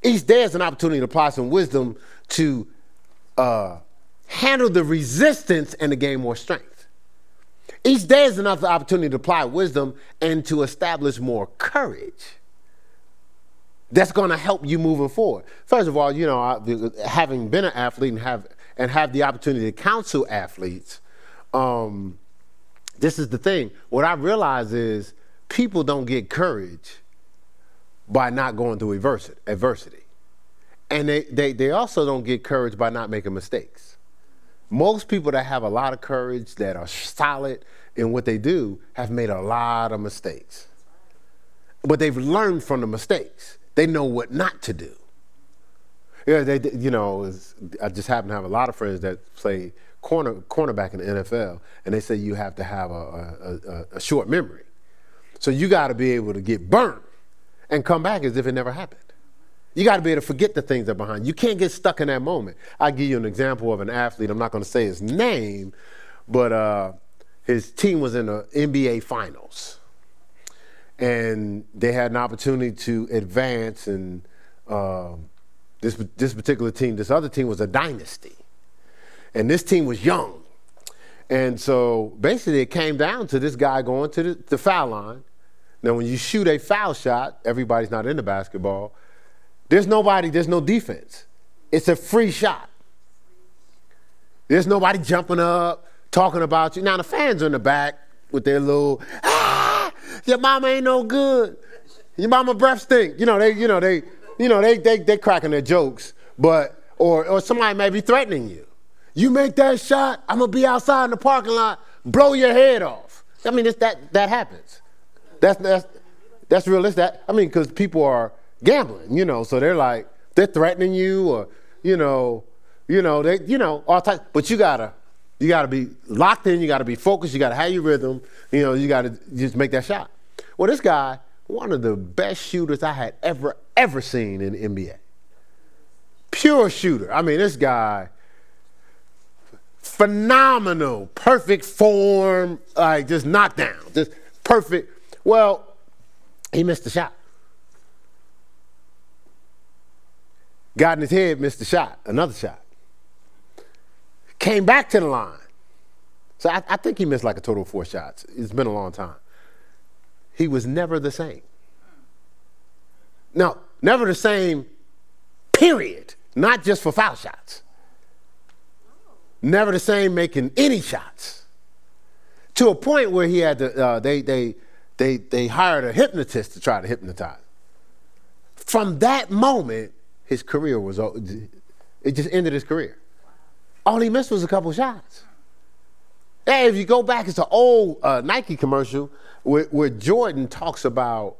Each day is an opportunity to apply some wisdom to uh, handle the resistance and to gain more strength. Each day is another opportunity to apply wisdom and to establish more courage that's going to help you moving forward. First of all, you know, having been an athlete and have and have the opportunity to counsel athletes, um, this is the thing. What I realize is people don't get courage by not going through adversity. And they, they, they also don't get courage by not making mistakes. Most people that have a lot of courage, that are solid in what they do, have made a lot of mistakes. But they've learned from the mistakes. They know what not to do. Yeah, they, you know, I just happen to have a lot of friends that play corner cornerback in the NFL, and they say you have to have a, a, a short memory. So you got to be able to get burnt and come back as if it never happened. You got to be able to forget the things that are behind. You can't get stuck in that moment. I'll give you an example of an athlete. I'm not going to say his name, but uh, his team was in the NBA Finals and they had an opportunity to advance. And uh, this this particular team, this other team was a dynasty, and this team was young. And so basically, it came down to this guy going to the, the foul line. Now, when you shoot a foul shot, everybody's not into basketball. There's nobody. There's no defense. It's a free shot. There's nobody jumping up, talking about you. Now the fans are in the back with their little ah, your mama ain't no good. Your mama breath stink. You know, they, you know, they, you know, they, they, they cracking their jokes, but, or, or somebody may be threatening you. You make that shot, I'm gonna be outside in the parking lot, blow your head off. I mean, it's that, that happens. That's, that's, that's realistic. That, I mean, because people are gambling, you know, so they're like, they're threatening you or, you know, you know, they, you know, all types, but you gotta, you gotta be locked in, you gotta be focused, you gotta have your rhythm, you know, you gotta just make that shot. Well, this guy, one of the best shooters I had ever, ever seen in the NBA. Pure shooter. I mean, this guy, phenomenal, perfect form, like just knockdown, just perfect. Well, he missed the shot. Got in his head, missed the shot, another shot. Came back to the line. So I, I think he missed like a total of four shots. It's been a long time he was never the same. No, never the same, period. Not just for foul shots. Never the same making any shots. To a point where he had to, uh, they, they, they, they hired a hypnotist to try to hypnotize. From that moment, his career was, it just ended his career. All he missed was a couple shots. Hey, if you go back, it's an old uh, Nike commercial where, where, Jordan talks about,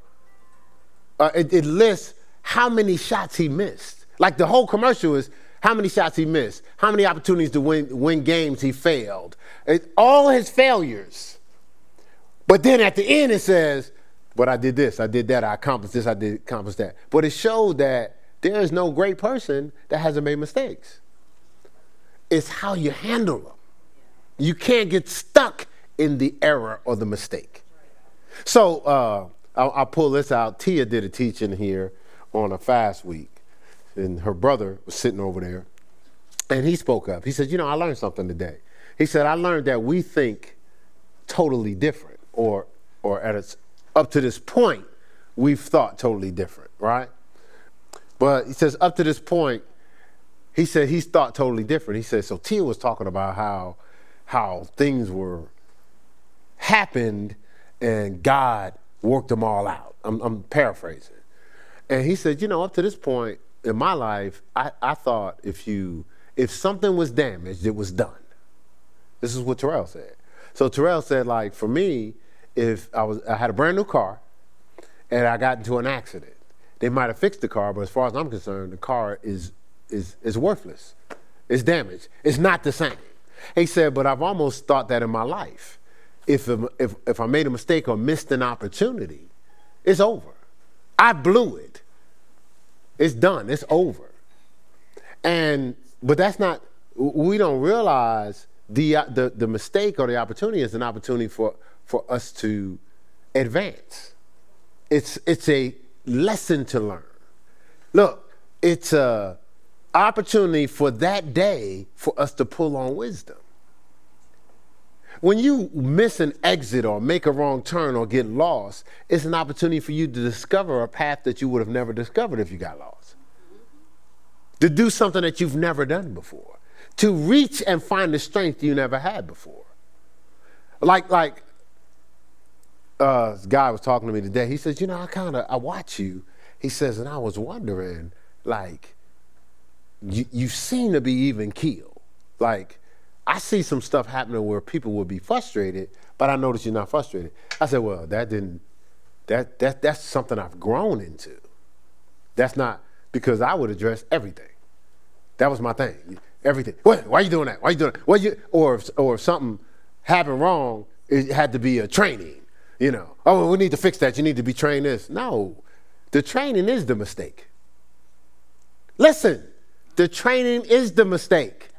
uh, it, it lists how many shots he missed. Like the whole commercial is how many shots he missed, how many opportunities to win, win games he failed, it, all his failures. But then at the end it says, but I did this, I did that, I accomplished this, I did accomplish that. But it showed that there is no great person that hasn't made mistakes. It's how you handle them. You can't get stuck in the error or the mistake. So uh, I'll, I'll, pull this out. Tia did a teaching here on a fast week, and her brother was sitting over there, and he spoke up. He said, "You know, I learned something today." He said, "I learned that we think totally different, or or at its up to this point, we've thought totally different, right?" But he says, up to this point, he said he's thought totally different. He said, so Tia was talking about how how things were happened and God worked them all out. I'm, I'm, paraphrasing. And he said, you know, up to this point in my life, I, I thought if you if something was damaged, it was done. This is what Terrell said. So Terrell said, like, for me, if I was I had a brand new car and I got into an accident, they might have fixed the car, but as far as I'm concerned, the car is is is worthless. It's damaged. It's not the same. He said, but I've almost thought that in my life. if, if, if I made a mistake or missed an opportunity, it's over. I blew it. It's done. It's over. And but that's not. We don't realize the the the mistake or the opportunity is an opportunity for for us to advance. It's it's a lesson to learn. Look, it's a opportunity for that day for us to pull on wisdom. When you miss an exit or make a wrong turn or get lost, it's an opportunity for you to discover a path that you would have never discovered if you got lost. To do something that you've never done before. To reach and find the strength you never had before. Like, like, uh, guy was talking to me today. He says, you know, I kind of, I watch you. He says, and I was wondering, like, you, you seem to be even keel. Like, I see some stuff happening where people will be frustrated, but I notice you're not frustrated. I said, well, that didn't, that, that, that's something I've grown into. That's not, because I would address everything. That was my thing. Everything. What, why are you doing that? Why are you doing that? What you, or, if, or if something happened wrong, it had to be a training. You know, oh, we need to fix that. You need to be trained this. No, the training is the mistake. Listen, the training is the mistake.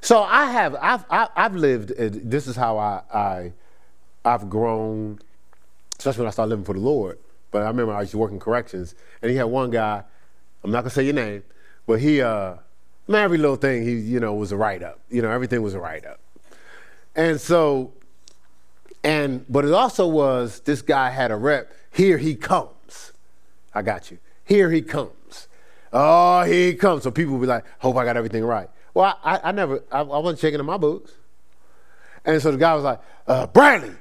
So I have, I've, I've lived, this is how I, I, I've grown, especially when I started living for the Lord. But I remember I used to work in corrections, and he had one guy, I'm not gonna say your name, but he, uh, man, every little thing, he, you know, was a write up. You know, everything was a write up. And so, and, but it also was this guy had a rep, here he comes. I got you. Here he comes. Oh, here he comes. So people would be like, hope I got everything right. Well, I, I never, I, I, wasn't checking in my boots. And so the guy was like, uh, Bradley,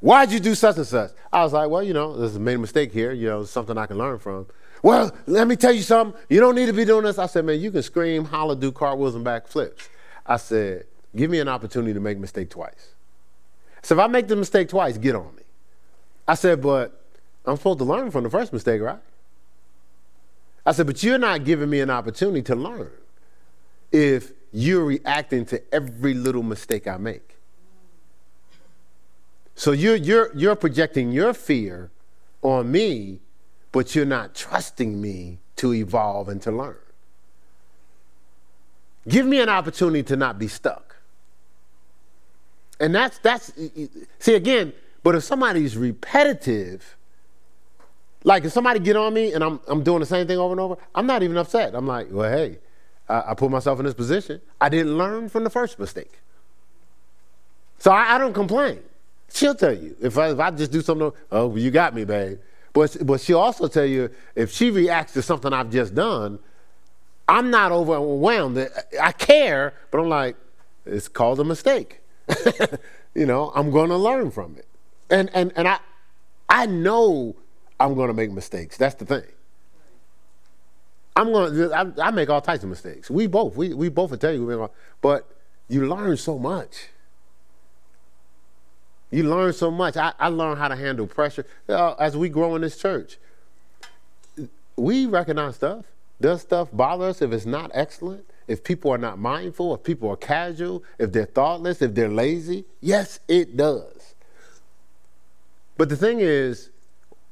why'd you do such and such? I was like, well, you know, there's a made a mistake here. You know, something I can learn from. Well, let me tell you something. You don't need to be doing this. I said, man, you can scream, holler, do cartwheels and backflips. I said, give me an opportunity to make a mistake twice. So if I make the mistake twice, get on me. I said, but I'm supposed to learn from the first mistake, right? I said, but you're not giving me an opportunity to learn if you're reacting to every little mistake I make. So you're, you're, you're projecting your fear on me, but you're not trusting me to evolve and to learn. Give me an opportunity to not be stuck. And that's, that's, see again, but if somebody's repetitive, like if somebody get on me and I'm, I'm doing the same thing over and over, I'm not even upset. I'm like, well, hey, I, I put myself in this position. I didn't learn from the first mistake. So I, I don't complain. She'll tell you if I, if I just do something. Oh, you got me, babe. But but she'll also tell you if she reacts to something I've just done, I'm not overwhelmed. I care, but I'm like, it's called a mistake. you know, I'm going to learn from it, and and and I I know I'm going to make mistakes. That's the thing. I'm gonna. I, I, make all types of mistakes. We both. We we both will tell you. All, but you learn so much. You learn so much. I, I learned how to handle pressure uh, as we grow in this church. We recognize stuff. Does stuff bother us if it's not excellent? If people are not mindful? If people are casual? If they're thoughtless? If they're lazy? Yes, it does. But the thing is,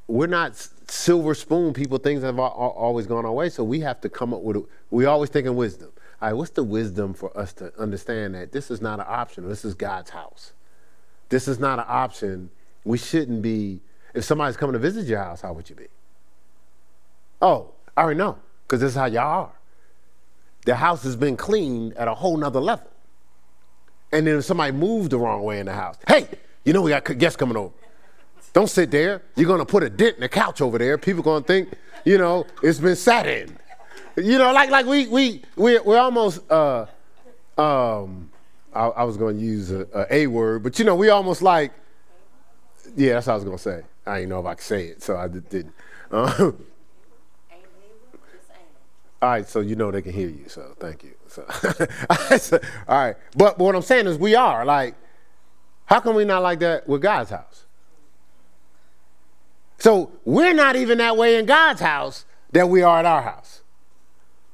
we're not silver spoon people. Things have always gone our way, so we have to come up with. We always think in wisdom. All right, what's the wisdom for us to understand that this is not an option? This is God's house. This is not an option. We shouldn't be. If somebody's coming to visit your house, how would you be? Oh, I already know, because this is how y'all are. The house has been cleaned at a whole nother level. And then if somebody moved the wrong way in the house, hey, you know we got guests coming over. Don't sit there. You're gonna put a dent in the couch over there. People gonna think, you know, it's been sat in. You know, like like we we we we're almost uh um I, I was gonna use a, a, a word, but you know, we almost like yeah, that's what I was gonna say. I didn't know if I could say it, so I just didn't. all right, so you know they can hear you, so thank you. So, all right, but, but what I'm saying is we are like, how come we not like that with God's house? So we're not even that way in God's house that we are at our house.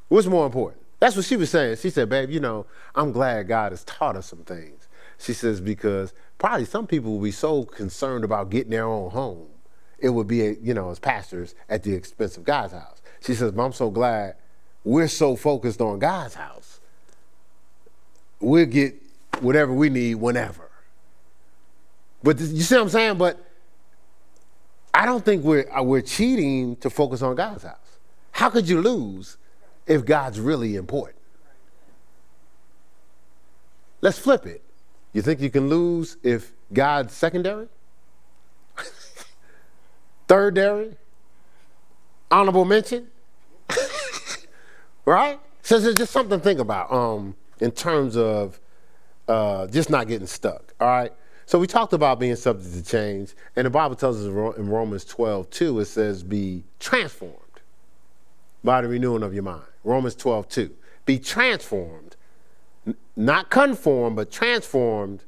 What's more important? That's what she was saying. She said, babe, you know, I'm glad God has taught us some things. She says, because probably some people will be so concerned about getting their own home. It would be, you know, as pastors at the expense of God's house. She says, but I'm so glad we're so focused on God's house. We'll get whatever we need whenever. But you see what I'm saying? But I don't think we're, uh, we're cheating to focus on God's house. How could you lose if God's really important? Let's flip it. You think you can lose if God's secondary? Thirdary? Honorable mention? right? So it's just something to think about um, in terms of uh, just not getting stuck. All right? So we talked about being subject to change, and the Bible tells us in Romans 12, 2, it says, be transformed by the renewing of your mind. Romans 12, 2. Be transformed, not conformed, but transformed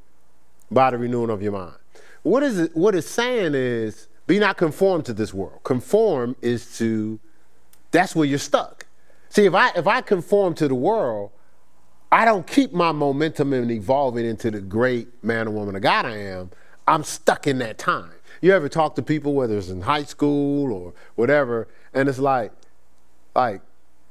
by the renewing of your mind. What is it, what it's saying is be not conformed to this world. Conform is to that's where you're stuck. See, if I if I conform to the world, I don't keep my momentum and evolving into the great man or woman of God I am. I'm stuck in that time. You ever talk to people, whether it's in high school or whatever, and it's like, like,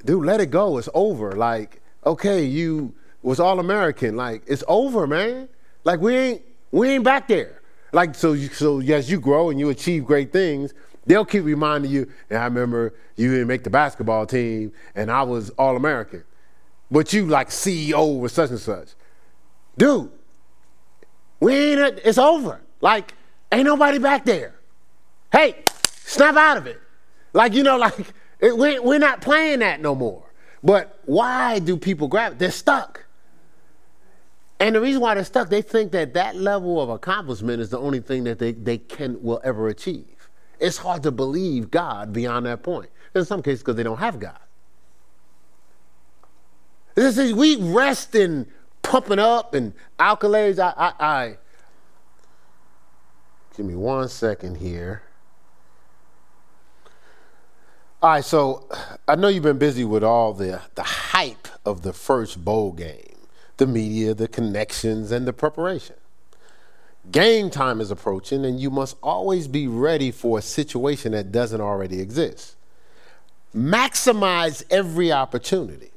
dude, let it go. It's over. Like, okay, you was all American. Like, it's over, man. Like, we ain't we ain't back there. Like, so so as you grow and you achieve great things, they'll keep reminding you. And I remember you didn't make the basketball team, and I was all American, but you like CEO or such and such, dude. We ain't. It's over. Like, ain't nobody back there. Hey, snap out of it. Like you know, like it, we, we're not playing that no more. But why do people grab it? They're stuck. And the reason why they're stuck, they think that that level of accomplishment is the only thing that they, they can will ever achieve. It's hard to believe God beyond that point. In some cases, because they don't have God. This is, we rest in pumping up and accolades. I, I, I, give me one second here. All right, so I know you've been busy with all the, the hype of the first bowl game, the media, the connections, and the preparation. Game time is approaching, and you must always be ready for a situation that doesn't already exist. Maximize every opportunity.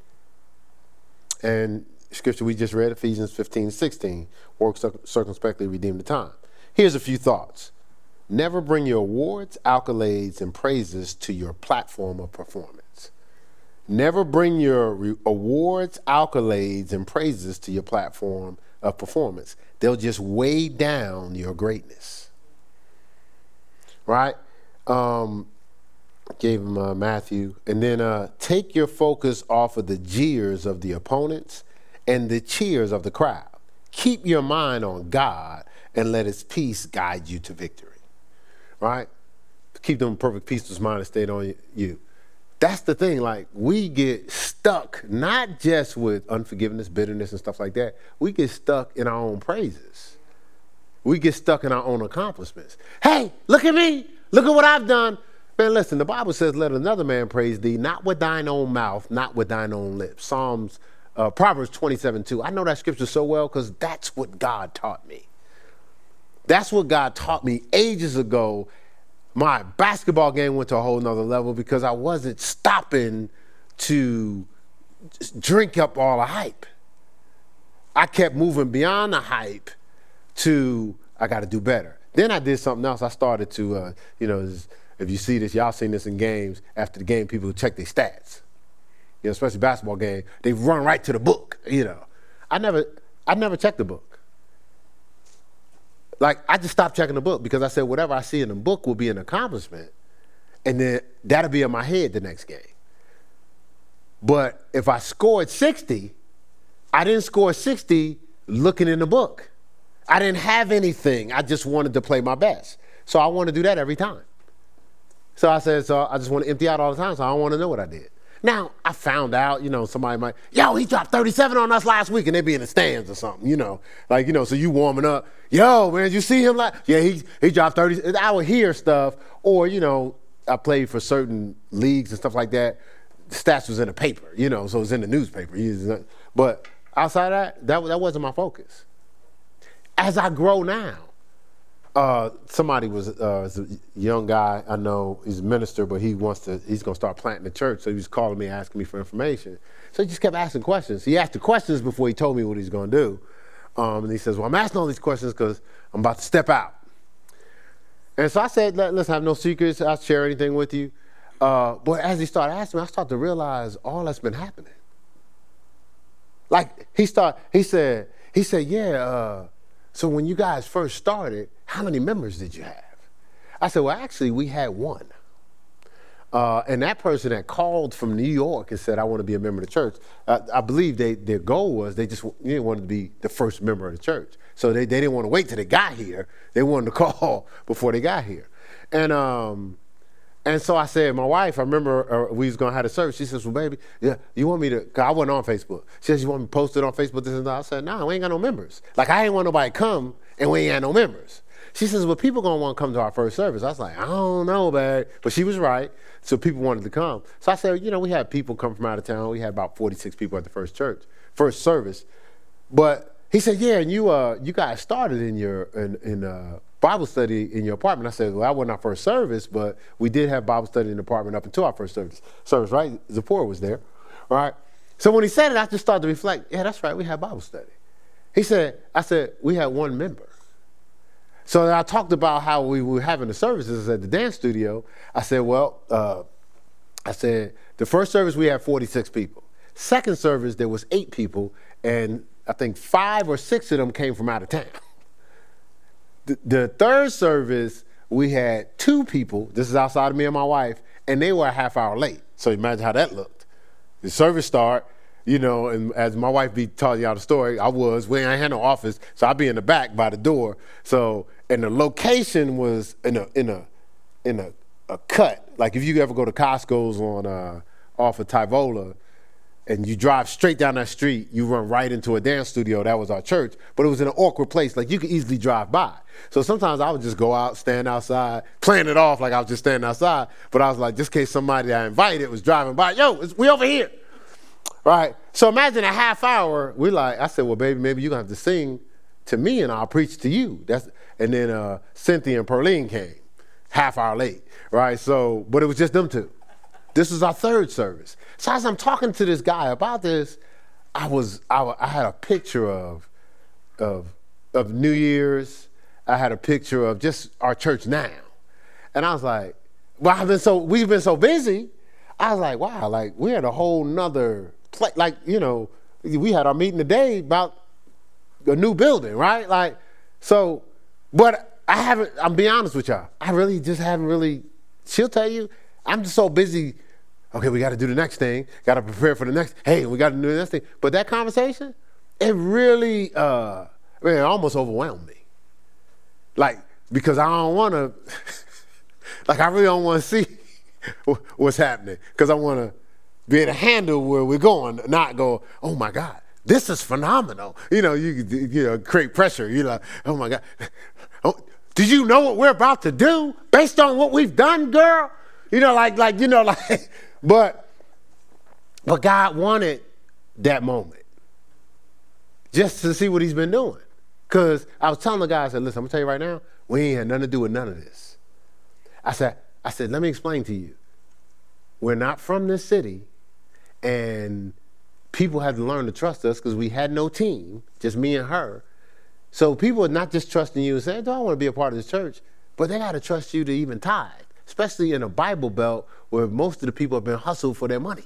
And scripture we just read, Ephesians 15, 16, work circumspectly, redeem the time. Here's a few thoughts. Never bring your awards, accolades, and praises to your platform of performance. Never bring your re- awards, accolades, and praises to your platform of performance. They'll just weigh down your greatness. Right? Um, gave him uh, Matthew. And then uh, take your focus off of the jeers of the opponents and the cheers of the crowd. Keep your mind on God and let his peace guide you to victory right? Keep them perfect peace, whose mind is stayed on you. That's the thing. Like we get stuck not just with unforgiveness, bitterness, and stuff like that. We get stuck in our own praises. We get stuck in our own accomplishments. Hey, look at me. Look at what I've done. Man, listen, the Bible says, let another man praise thee, not with thine own mouth, not with thine own lips. Psalms, uh, Proverbs 27 2. I know that scripture so well because that's what God taught me. That's what God taught me ages ago. My basketball game went to a whole nother level because I wasn't stopping to drink up all the hype. I kept moving beyond the hype to I got to do better. Then I did something else. I started to, uh, you know, if you see this, y'all seen this in games. After the game, people check their stats. You know, especially basketball game, they run right to the book. You know, I never, I never checked the book. Like I just stopped checking the book because I said whatever I see in the book will be an accomplishment, and then that'll be in my head the next game. But if I scored 60, I didn't score 60 looking in the book. I didn't have anything. I just wanted to play my best. So I want to do that every time. So I said, so I just want to empty out all the time, so I don't want to know what I did. Now, I found out, you know, somebody might, yo, he dropped 37 on us last week and they be in the stands or something, you know. Like, you know, so you warming up, yo, man, you see him like, yeah, he, he dropped 30. I would hear stuff, or, you know, I played for certain leagues and stuff like that. The stats was in the paper, you know, so it was in the newspaper. But outside that, that, that wasn't my focus. as I grow now, uh, somebody was, uh, was a young guy I know. He's a minister, but he wants to. He's gonna start planting a church. So he was calling me, asking me for information. So he just kept asking questions. He asked the questions before he told me what he's gonna do. Um, and he says, "Well, I'm asking all these questions because I'm about to step out." And so I said, Let, us have no secrets. I'll share anything with you." Uh, but as he started asking me, I started to realize all that's been happening. Like he start, he said, he said, "Yeah." Uh, so when you guys first started, how many members did you have? I said, well, actually, we had one. Uh, and that person that called from New York and said, I want to be a member of the church, uh, I believe they, their goal was they just they wanted to be the first member of the church. So they, they didn't want to wait till they got here. They wanted to call before they got here. And um, and so I said, my wife, I remember uh, we was gonna have a service. She says, "Well, baby, yeah, you want me to?" Cause I wasn't on Facebook. She says, "You want me to post it on Facebook?" This and that. I said, "No, nah, we ain't got no members. Like I ain't want nobody come, and we ain't got no members." She says, "Well, people gonna want to come to our first service." I was like, "I don't know, babe," but she was right. So people wanted to come. So I said, "You know, we had people come from out of town. We had about forty-six people at the first church, first service." But he said, "Yeah, and you uh, you guys started in your in in." Uh, Bible study in your apartment. I said, well, that wasn't our first service, but we did have Bible study in the apartment up until our first service, service right? Zipporah was there, right? So when he said it, I just started to reflect, yeah, that's right, we had Bible study. He said, I said, we had one member. So I talked about how we were having the services at the dance studio. I said, well, uh, I said, the first service we had 46 people. Second service, there was eight people, and I think five or six of them came from out of town. The, third service, we had two people. This is outside of me and my wife, and they were a half hour late. So imagine how that looked. The service start, you know, and as my wife be telling y'all the story, I was, we ain't had no office, so I'd be in the back by the door. So, and the location was in a in a in a, a cut. Like if you ever go to Costco's on uh, off of Tyvola, and you drive straight down that street, you run right into a dance studio. That was our church, but it was in an awkward place. Like you could easily drive by. So sometimes I would just go out, stand outside, playing it off like I was just standing outside. But I was like, just in case somebody I invited was driving by, yo, we over here. Right? So imagine a half hour. We like, I said, well, baby, maybe you're gonna have to sing to me and I'll preach to you. That's and then uh, Cynthia and Perline came, half hour late. Right? So, but it was just them two. This was our third service. So as I'm talking to this guy about this, I was I, I had a picture of of of New Year's. I had a picture of just our church now, and I was like, "Well, I've been so we've been so busy." I was like, "Wow, like we're at a whole nother place. Like you know, we had our meeting today about a new building, right? Like so, but I haven't. I'm be honest with y'all. I really just haven't really. She'll tell you I'm just so busy. Okay, we got to do the next thing. Got to prepare for the next. Hey, we got to do the next thing. But that conversation, it really, uh, man, it almost overwhelmed me. Like because I don't want to. like I really don't want to see what's happening because I want to be able to handle where we're going, not go. Oh my God, this is phenomenal. You know, you you know create pressure. You know, oh my God. Oh, did you know what we're about to do based on what we've done, girl? You know, like, like, you know, like, but, but God wanted that moment just to see what he's been doing. Because I was telling the guy, I said, listen, I'm gonna tell you right now, we ain't had nothing to do with none of this. I said, I said, let me explain to you. We're not from this city, and people had to learn to trust us because we had no team, just me and her. So people are not just trusting you and saying, "Do I want to be a part of this church?" But they got to trust you to even tithe especially in a Bible Belt where most of the people have been hustled for their money.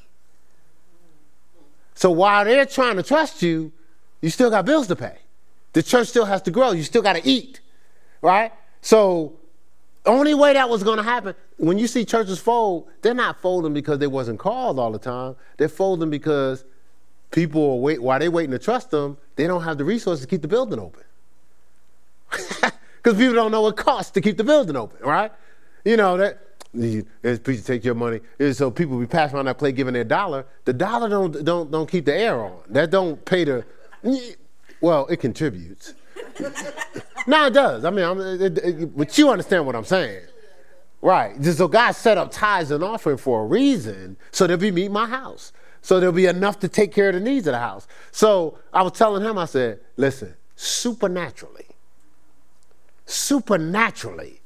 So while they're trying to trust you, you still got bills to pay. The church still has to grow. You still got to eat, right? So the only way that was going to happen when you see churches fold, they're not folding because they wasn't called all the time. They're folding because people are wait while they're waiting to trust them. They don't have the resources to keep the building open because people don't know what costs to keep the building open, right? You know that it's preacher take your money. So people be passing around that plate giving their dollar. The dollar don't don't don't keep the air on. That don't pay the. Well, it contributes. no, it does. I mean, it, it, but you understand what I'm saying, right? So God set up tithes and offering for a reason, so there'll be meat my house. So there'll be enough to take care of the needs of the house. So I was telling him, I said, listen, supernaturally, supernaturally,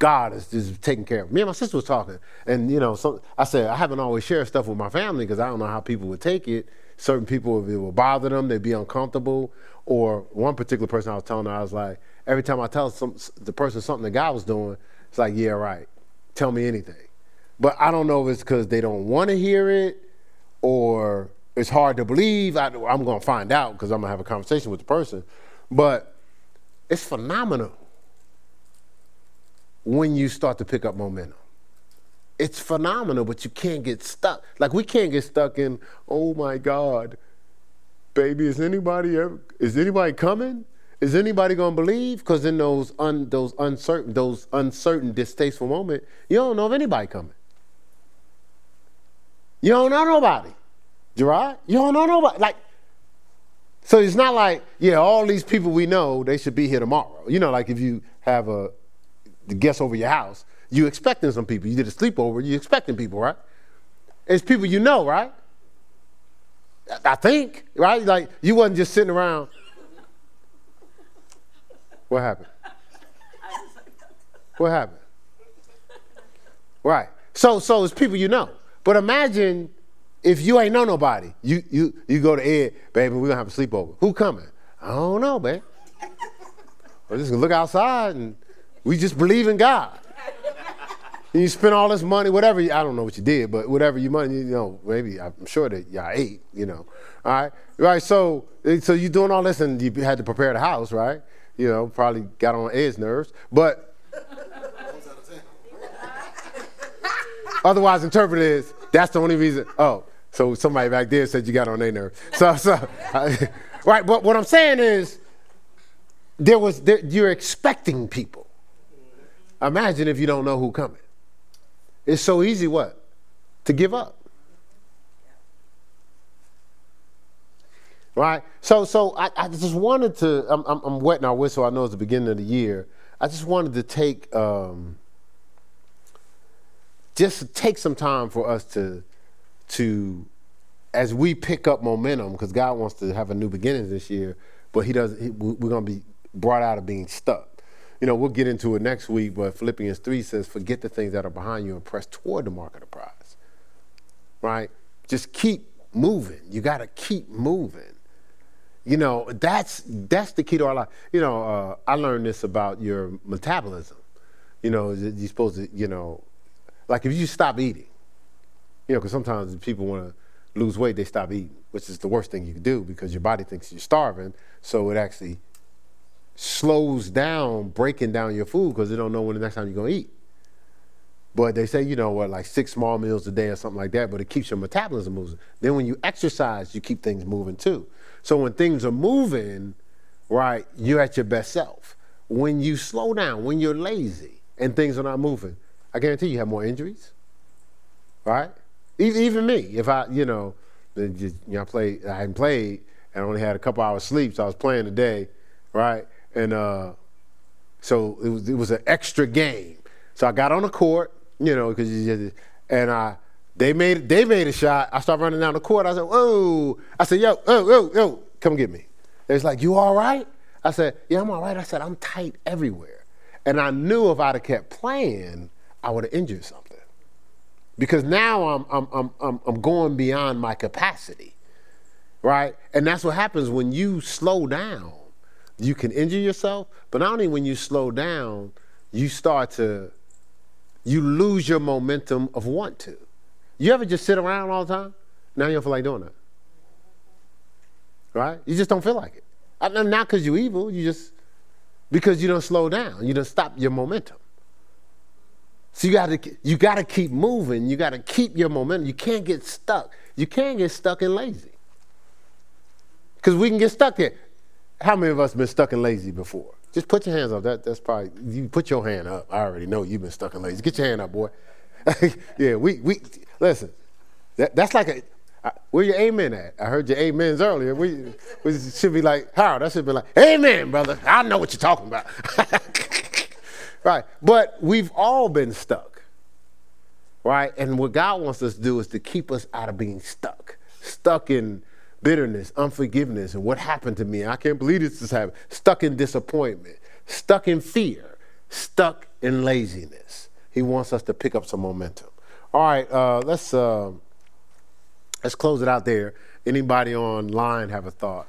God is taking care of me. And my sister was talking, and you know, so I said I haven't always shared stuff with my family because I don't know how people would take it. Certain people, it would bother them, they'd be uncomfortable. Or one particular person I was telling her, I was like, every time I tell some the person something that God was doing, it's like, yeah, right. Tell me anything. But I don't know if it's because they don't want to hear it or it's hard to believe. I, am going to find out because I'm going to have a conversation with the person. But it's phenomenal when you start to pick up momentum. It's phenomenal, but you can't get stuck. Like we can't get stuck in, oh my God, baby, is anybody ever, is anybody coming? Is anybody gonna believe? Because in those un, those uncertain, those uncertain, distasteful moments, you don't know if anybody coming. You don't know nobody. Gerard, you don't know nobody. Like, so it's not like, yeah, all these people we know, they should be here tomorrow. You know, like if you have a guest over your house, you expecting some people. You did a sleepover, you expecting people, right? It's people you know, right? I think, right? Like you wasn't just sitting around. What happened? What happened? Right. So so it's people you know. But imagine if you ain't know nobody, you you you go to Ed, baby, we're gonna have a sleepover. Who coming? I don't know, man. We're just gonna look outside and we just believe in God. And you spend all this money, whatever, I don't know what you did, but whatever you money, you know, maybe I'm sure that y'all ate, you know. All right, right. So, eh, so you doing all this, and you had to prepare the house, right? You know, probably got on Ed's nerves, but otherwise interpreted is that's the only reason. Oh, so somebody back there said you got on their nerve. So, so, right. But what I'm saying is, there was there, you're expecting people. Imagine if you don't know who coming. It's so easy what? To give up. Right? So so I, I just wanted to, I'm, I'm, I'm, wetting our whistle, I know it's the beginning of the year. I just wanted to take, um, just take some time for us to, to, as we pick up momentum, because God wants to have a new beginning this year, but He does. He, we're going to be brought out of being stuck you know, we'll get into it next week, but Philippians 3 says, forget the things that are behind you and press toward the mark of the prize. Right? Just keep moving. You got to keep moving. You know, that's that's the key to our life. You know, uh, I learned this about your metabolism. You know, you're supposed to, you know, like if you stop eating, you know, because sometimes people want to lose weight, they stop eating, which is the worst thing you can do because your body thinks you're starving, so it actually slows down breaking down your food because they don't know when the next time you're to eat. But they say, you know what, like six small meals a day or something like that, but it keeps your metabolism moving. Then when you exercise, you keep things moving too. So when things are moving, right, you're at your best self. When you slow down, when you're lazy and things are not moving, I guarantee you have more injuries, right? Even me, if I, you know, you know, I played, I hadn't played and I only had a couple hours sleep, so I was playing today, right? and uh, so it was it was an extra game. So I got on the court, you know, because and I they made they made a shot. I started running down the court. I said, "Whoa!" I said, "Yo, yo, yo, yo, come get me." They was like, "You all right?" I said, "Yeah, I'm all right." I said, "I'm tight everywhere," and I knew if I'd have kept playing, I would have injured something. Because now I'm I'm I'm I'm, I'm going beyond my capacity, right? And that's what happens when you slow down you can injure yourself, but not only when you slow down, you start to, you lose your momentum of want to. You ever just sit around all the time? Now you don't feel like doing that. Right? You just don't feel like it. Not because you're evil, you just, because you don't slow down. You don't stop your momentum. So you gotta you gotta keep moving. You gotta keep your momentum. You can't get stuck. You can't get stuck and lazy. Because we can get stuck there. How many of us been stuck and lazy before? Just put your hands up. That, that's probably, you put your hand up. I already know you've been stuck and lazy. Get your hand up, boy. yeah, we, we, listen, that, that's like a, where your amen at? I heard your amens earlier. We, we should be like, Harold, that should be like, amen, brother. I know what you're talking about. right. But we've all been stuck. Right. And what God wants us to do is to keep us out of being stuck. Stuck in bitterness, unforgiveness, and what happened to me. I can't believe this has happened. Stuck in disappointment, stuck in fear, stuck in laziness. He wants us to pick up some momentum. All right, uh, let's uh, let's close it out there. Anybody online have a thought?